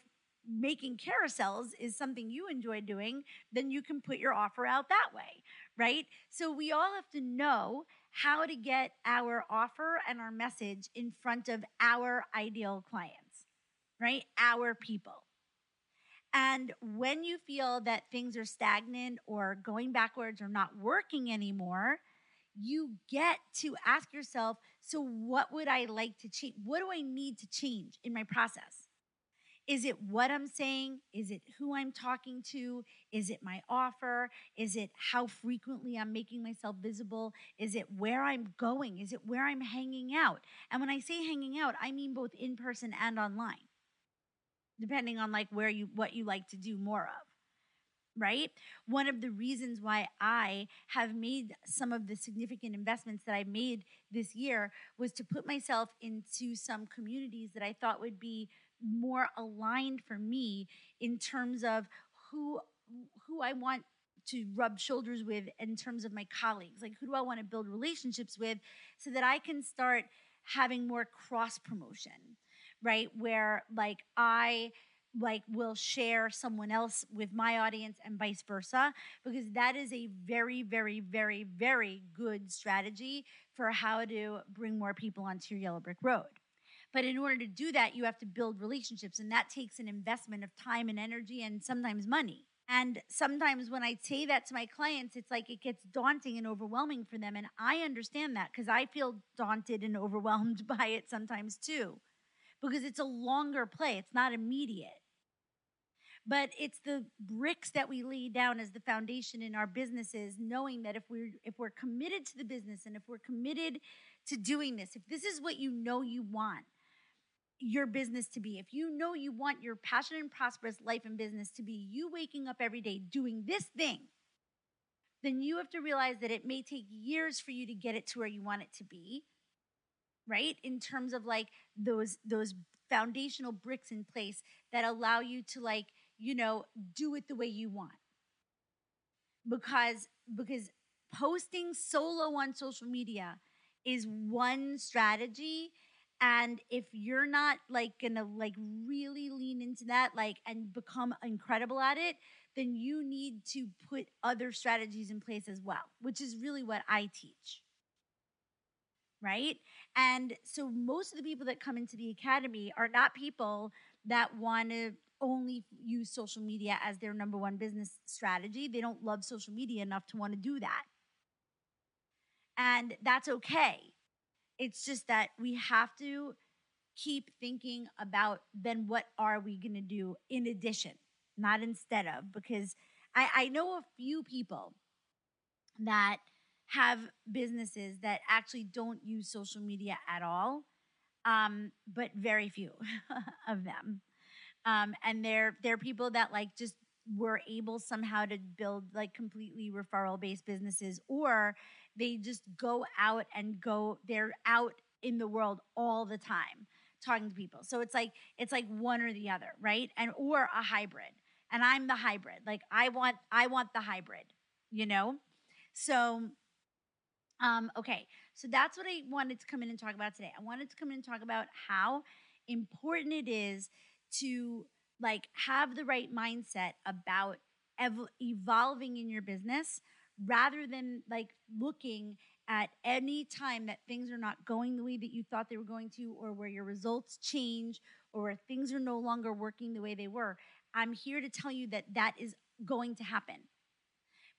making carousels is something you enjoy doing, then you can put your offer out that way, right? So we all have to know how to get our offer and our message in front of our ideal clients, right? Our people. And when you feel that things are stagnant or going backwards or not working anymore, you get to ask yourself so, what would I like to change? What do I need to change in my process? Is it what I'm saying? Is it who I'm talking to? Is it my offer? Is it how frequently I'm making myself visible? Is it where I'm going? Is it where I'm hanging out? And when I say hanging out, I mean both in person and online depending on like where you what you like to do more of right one of the reasons why i have made some of the significant investments that i made this year was to put myself into some communities that i thought would be more aligned for me in terms of who who i want to rub shoulders with in terms of my colleagues like who do i want to build relationships with so that i can start having more cross promotion right? Where like I like will share someone else with my audience and vice versa because that is a very very very very good strategy for how to bring more people onto your yellow brick road but in order to do that you have to build relationships and that takes an investment of time and energy and sometimes money and sometimes when I say that to my clients, it's like it gets daunting and overwhelming for them. And I understand that because I feel daunted and overwhelmed by it sometimes too because it's a longer play, it's not immediate. But it's the bricks that we lay down as the foundation in our businesses, knowing that if we're if we're committed to the business and if we're committed to doing this, if this is what you know you want your business to be, if you know you want your passionate and prosperous life and business to be you waking up every day doing this thing, then you have to realize that it may take years for you to get it to where you want it to be right? In terms of like those those foundational bricks in place that allow you to like you know do it the way you want. Because because posting solo on social media is one strategy and if you're not like gonna like really lean into that like and become incredible at it then you need to put other strategies in place as well which is really what i teach right? And so most of the people that come into the academy are not people that want to only use social media as their number one business strategy. They don't love social media enough to want to do that. And that's okay. It's just that we have to keep thinking about then what are we going to do in addition, not instead of, because I, I know a few people that have businesses that actually don't use social media at all, um, but very few of them. Um, and they're they're people that like just were able somehow to build like completely referral based businesses, or they just go out and go. They're out in the world all the time talking to people. So it's like it's like one or the other, right? And or a hybrid. and I'm the hybrid. Like I want I want the hybrid, you know? So um okay. So that's what I wanted to come in and talk about today. I wanted to come in and talk about how important it is to like have the right mindset about ev- evolving in your business rather than like looking at any time that things are not going the way that you thought they were going to or where your results change or where things are no longer working the way they were. I'm here to tell you that that is going to happen.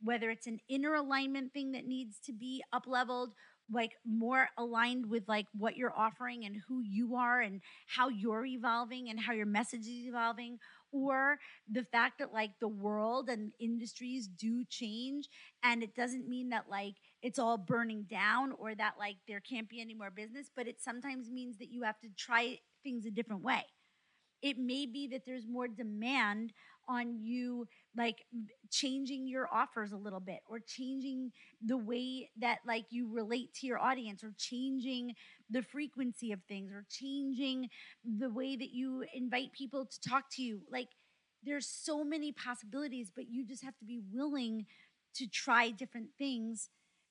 Whether it's an inner alignment thing that needs to be up leveled like more aligned with like what you're offering and who you are and how you're evolving and how your message is evolving or the fact that like the world and industries do change and it doesn't mean that like it's all burning down or that like there can't be any more business but it sometimes means that you have to try things a different way. It may be that there's more demand on you like changing your offers a little bit or changing the way that like you relate to your audience or changing the frequency of things or changing the way that you invite people to talk to you. Like there's so many possibilities but you just have to be willing to try different things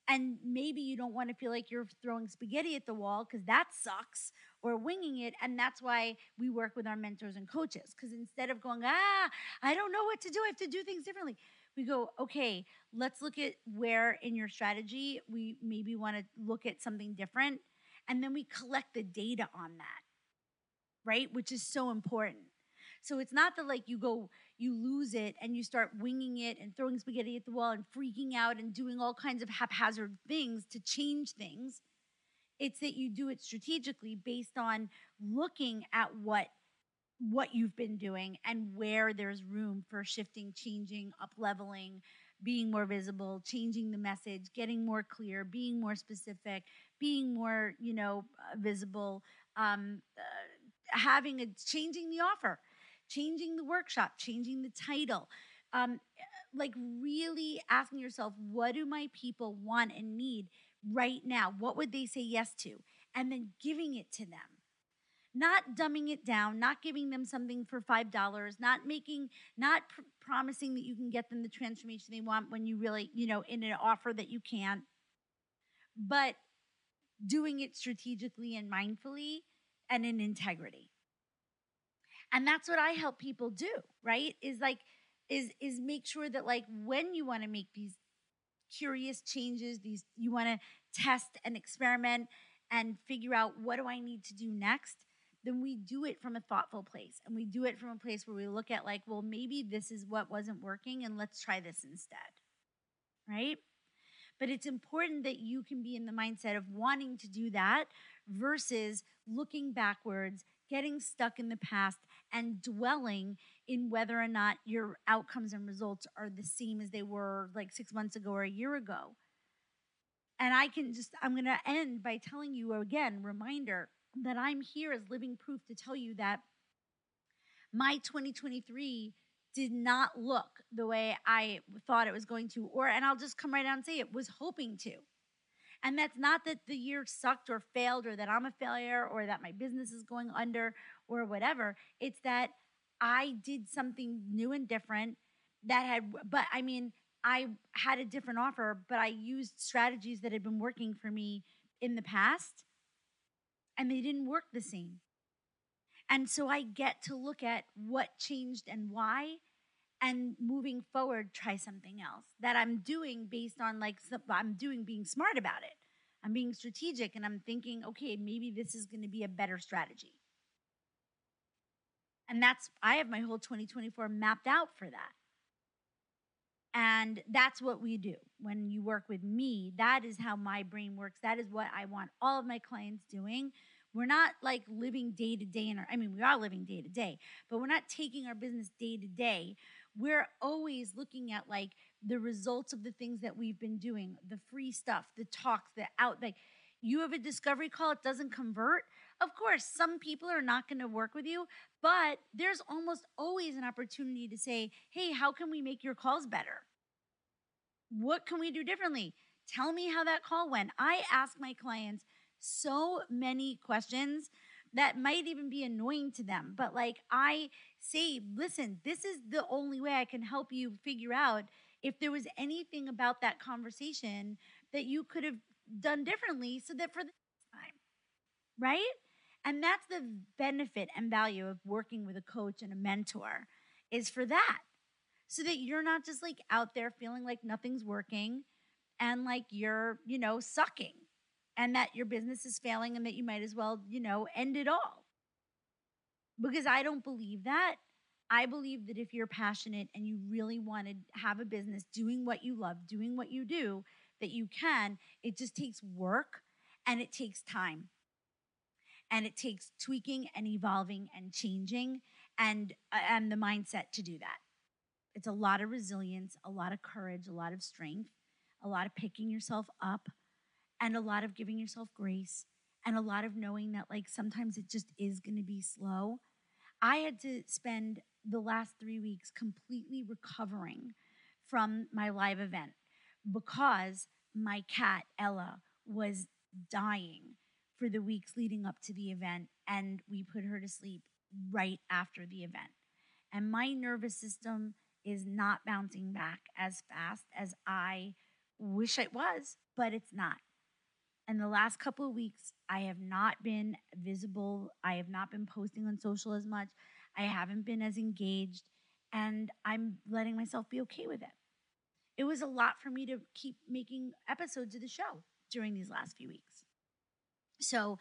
and maybe you don't want to feel like you're throwing spaghetti at the wall because that sucks or winging it and that's why we work with our mentors and coaches because instead of going ah i don't know what to do i have to do things differently we go okay let's look at where in your strategy we maybe want to look at something different and then we collect the data on that right? Which is so important so it's not that like you go you lose it and you start winging it and throwing spaghetti at the wall and freaking out and doing all kinds of haphazard things to change things. It's that you do it strategically based on looking at what what you've been doing and where there's room for shifting, changing, up leveling, being more visible, changing the message, getting more clear, being more specific, being more, you know, uh, visible, um, uh, having a changing the offer changing the workshop, changing the title, um, like really asking yourself, what do my people want and need right now? What would they say yes to? And then giving it to them. Not dumbing it down, not giving them something for $5, not making, not pr- promising that you can get them the transformation they want when you really, you know, in an offer that you can't, but doing it strategically and mindfully and in integrity. And that's what I help people do, right? Is like is is make sure that like when you want to make these curious changes, these you want to test and experiment and figure out what do I need to do next, then we do it from a thoughtful place. And we do it from a place where we look at like, well, maybe this is what wasn't working and let's try this instead. Right? But it's important that you can be in the mindset of wanting to do that versus looking backwards, getting stuck in the past, and dwelling in whether or not your outcomes and results are the same as they were like six months ago or a year ago. And I can just, I'm going to end by telling you again, reminder that I'm here as living proof to tell you that my 2023 did not look the way I thought it was going to, or, and I'll just come right out and say it, was hoping to. And that's not that the year sucked or failed or that I'm a failure or that my business is going under or whatever. It's that I did something new and different that had, but I mean, I had a different offer, but I used strategies that had been working for me in the past and they didn't work the same. And so I get to look at what changed and why and moving forward try something else that i'm doing based on like i'm doing being smart about it i'm being strategic and i'm thinking okay maybe this is going to be a better strategy and that's i have my whole 2024 mapped out for that. And that's what we do. When you work with me that is how my brain works. That is what i want all of my clients doing. We're not like living day to day in our i mean we are living day to day but we're not taking our business day to day. We're always looking at like the results of the things that we've been doing, the free stuff, the talks, the out like you have a discovery call, it doesn't convert. Of course, some people are not going to work with you, but there's almost always an opportunity to say, hey, how can we make your calls better? What can we do differently? Tell me how that call went. I ask my clients so many questions that might even be annoying to them, but like I say, listen, this is the only way I can help you figure out if there was anything about that conversation that you could have done differently so that for the time, right? And that's the benefit and value of working with a coach and a mentor is for that. So that you're not just like out there feeling like nothing's working and like you're, you know, sucking and that your business is failing and that you might as well, you know, end it all. Because I don't believe that. I believe that if you're passionate and you really want to have a business doing what you love, doing what you do, that you can. It just takes work and it takes time. And it takes tweaking and evolving and changing and uh, and the mindset to do that. It's a lot of resilience, a lot of courage, a lot of strength, a lot of picking yourself up and a lot of giving yourself grace and a lot of knowing that like sometimes it just is going to be slow. I had to spend the last 3 weeks completely recovering from my live event because my cat, Ella, was dying for the weeks leading up to the event, and we put her to sleep right after the event. And my nervous system is not bouncing back as fast as I wish it was, but it's not. And the last couple of weeks, I have not been visible. I have not been posting on social as much. I haven't been as engaged, and I'm letting myself be okay with it it was a lot for me to keep making episodes of the show during these last few weeks. So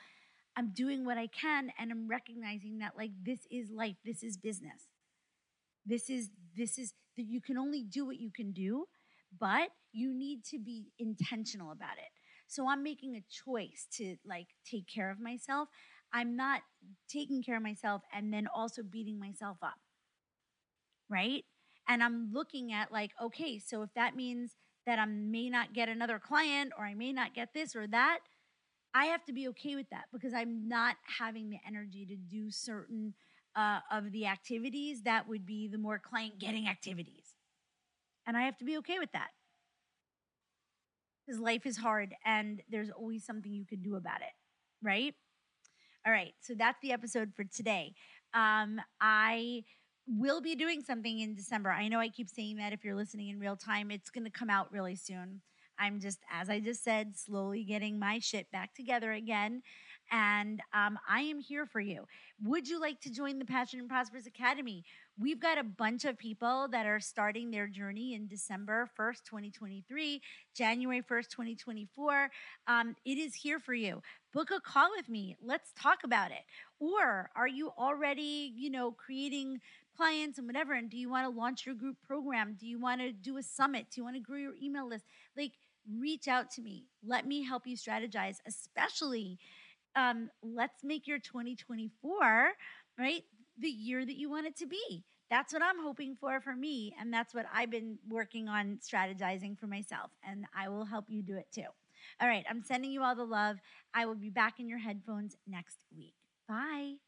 I'm doing what I can and I'm recognizing that like this is life, this is business. This is this is that you can only do what you can do, but you need to be intentional about it. So I'm making a choice to like take care of myself. I'm not taking care of myself and then also beating myself up. Right? and I'm looking at like, okay, so if that means that I may not get another client or I may not get this or that, I have to be okay with that because I'm not having the energy to do certain uh, of the activities that would be the more client getting activities. And I have to be okay with that. Because life is hard and there's always something you can do about it, right? All right, so that's the episode for today. Um, I will be doing something in December. I know I keep saying that if you're listening in real time, it's going to come out really soon. I'm just, as I just said, slowly getting my shit back together again. And um, I am here for you. Would you like to join the Passionate and Prosperous Academy? We've got a bunch of people that are starting their journey in December 1st, 2023, January 1st, 2024. Um, it is here for you. Book a call with me. Let's talk about it. Or are you already, you know, creating clients and whatever and do you want to launch your group program do you want to do a summit do you want to grow your email list like reach out to me. Let me help you strategize especially um, let's make your 2024 right the year that you want it to be. That's what i'm hoping for for me and that's what i've been working on strategizing for myself and i will help you do it too. All right i'm sending you all the love. I will be back in your headphones next week. Bye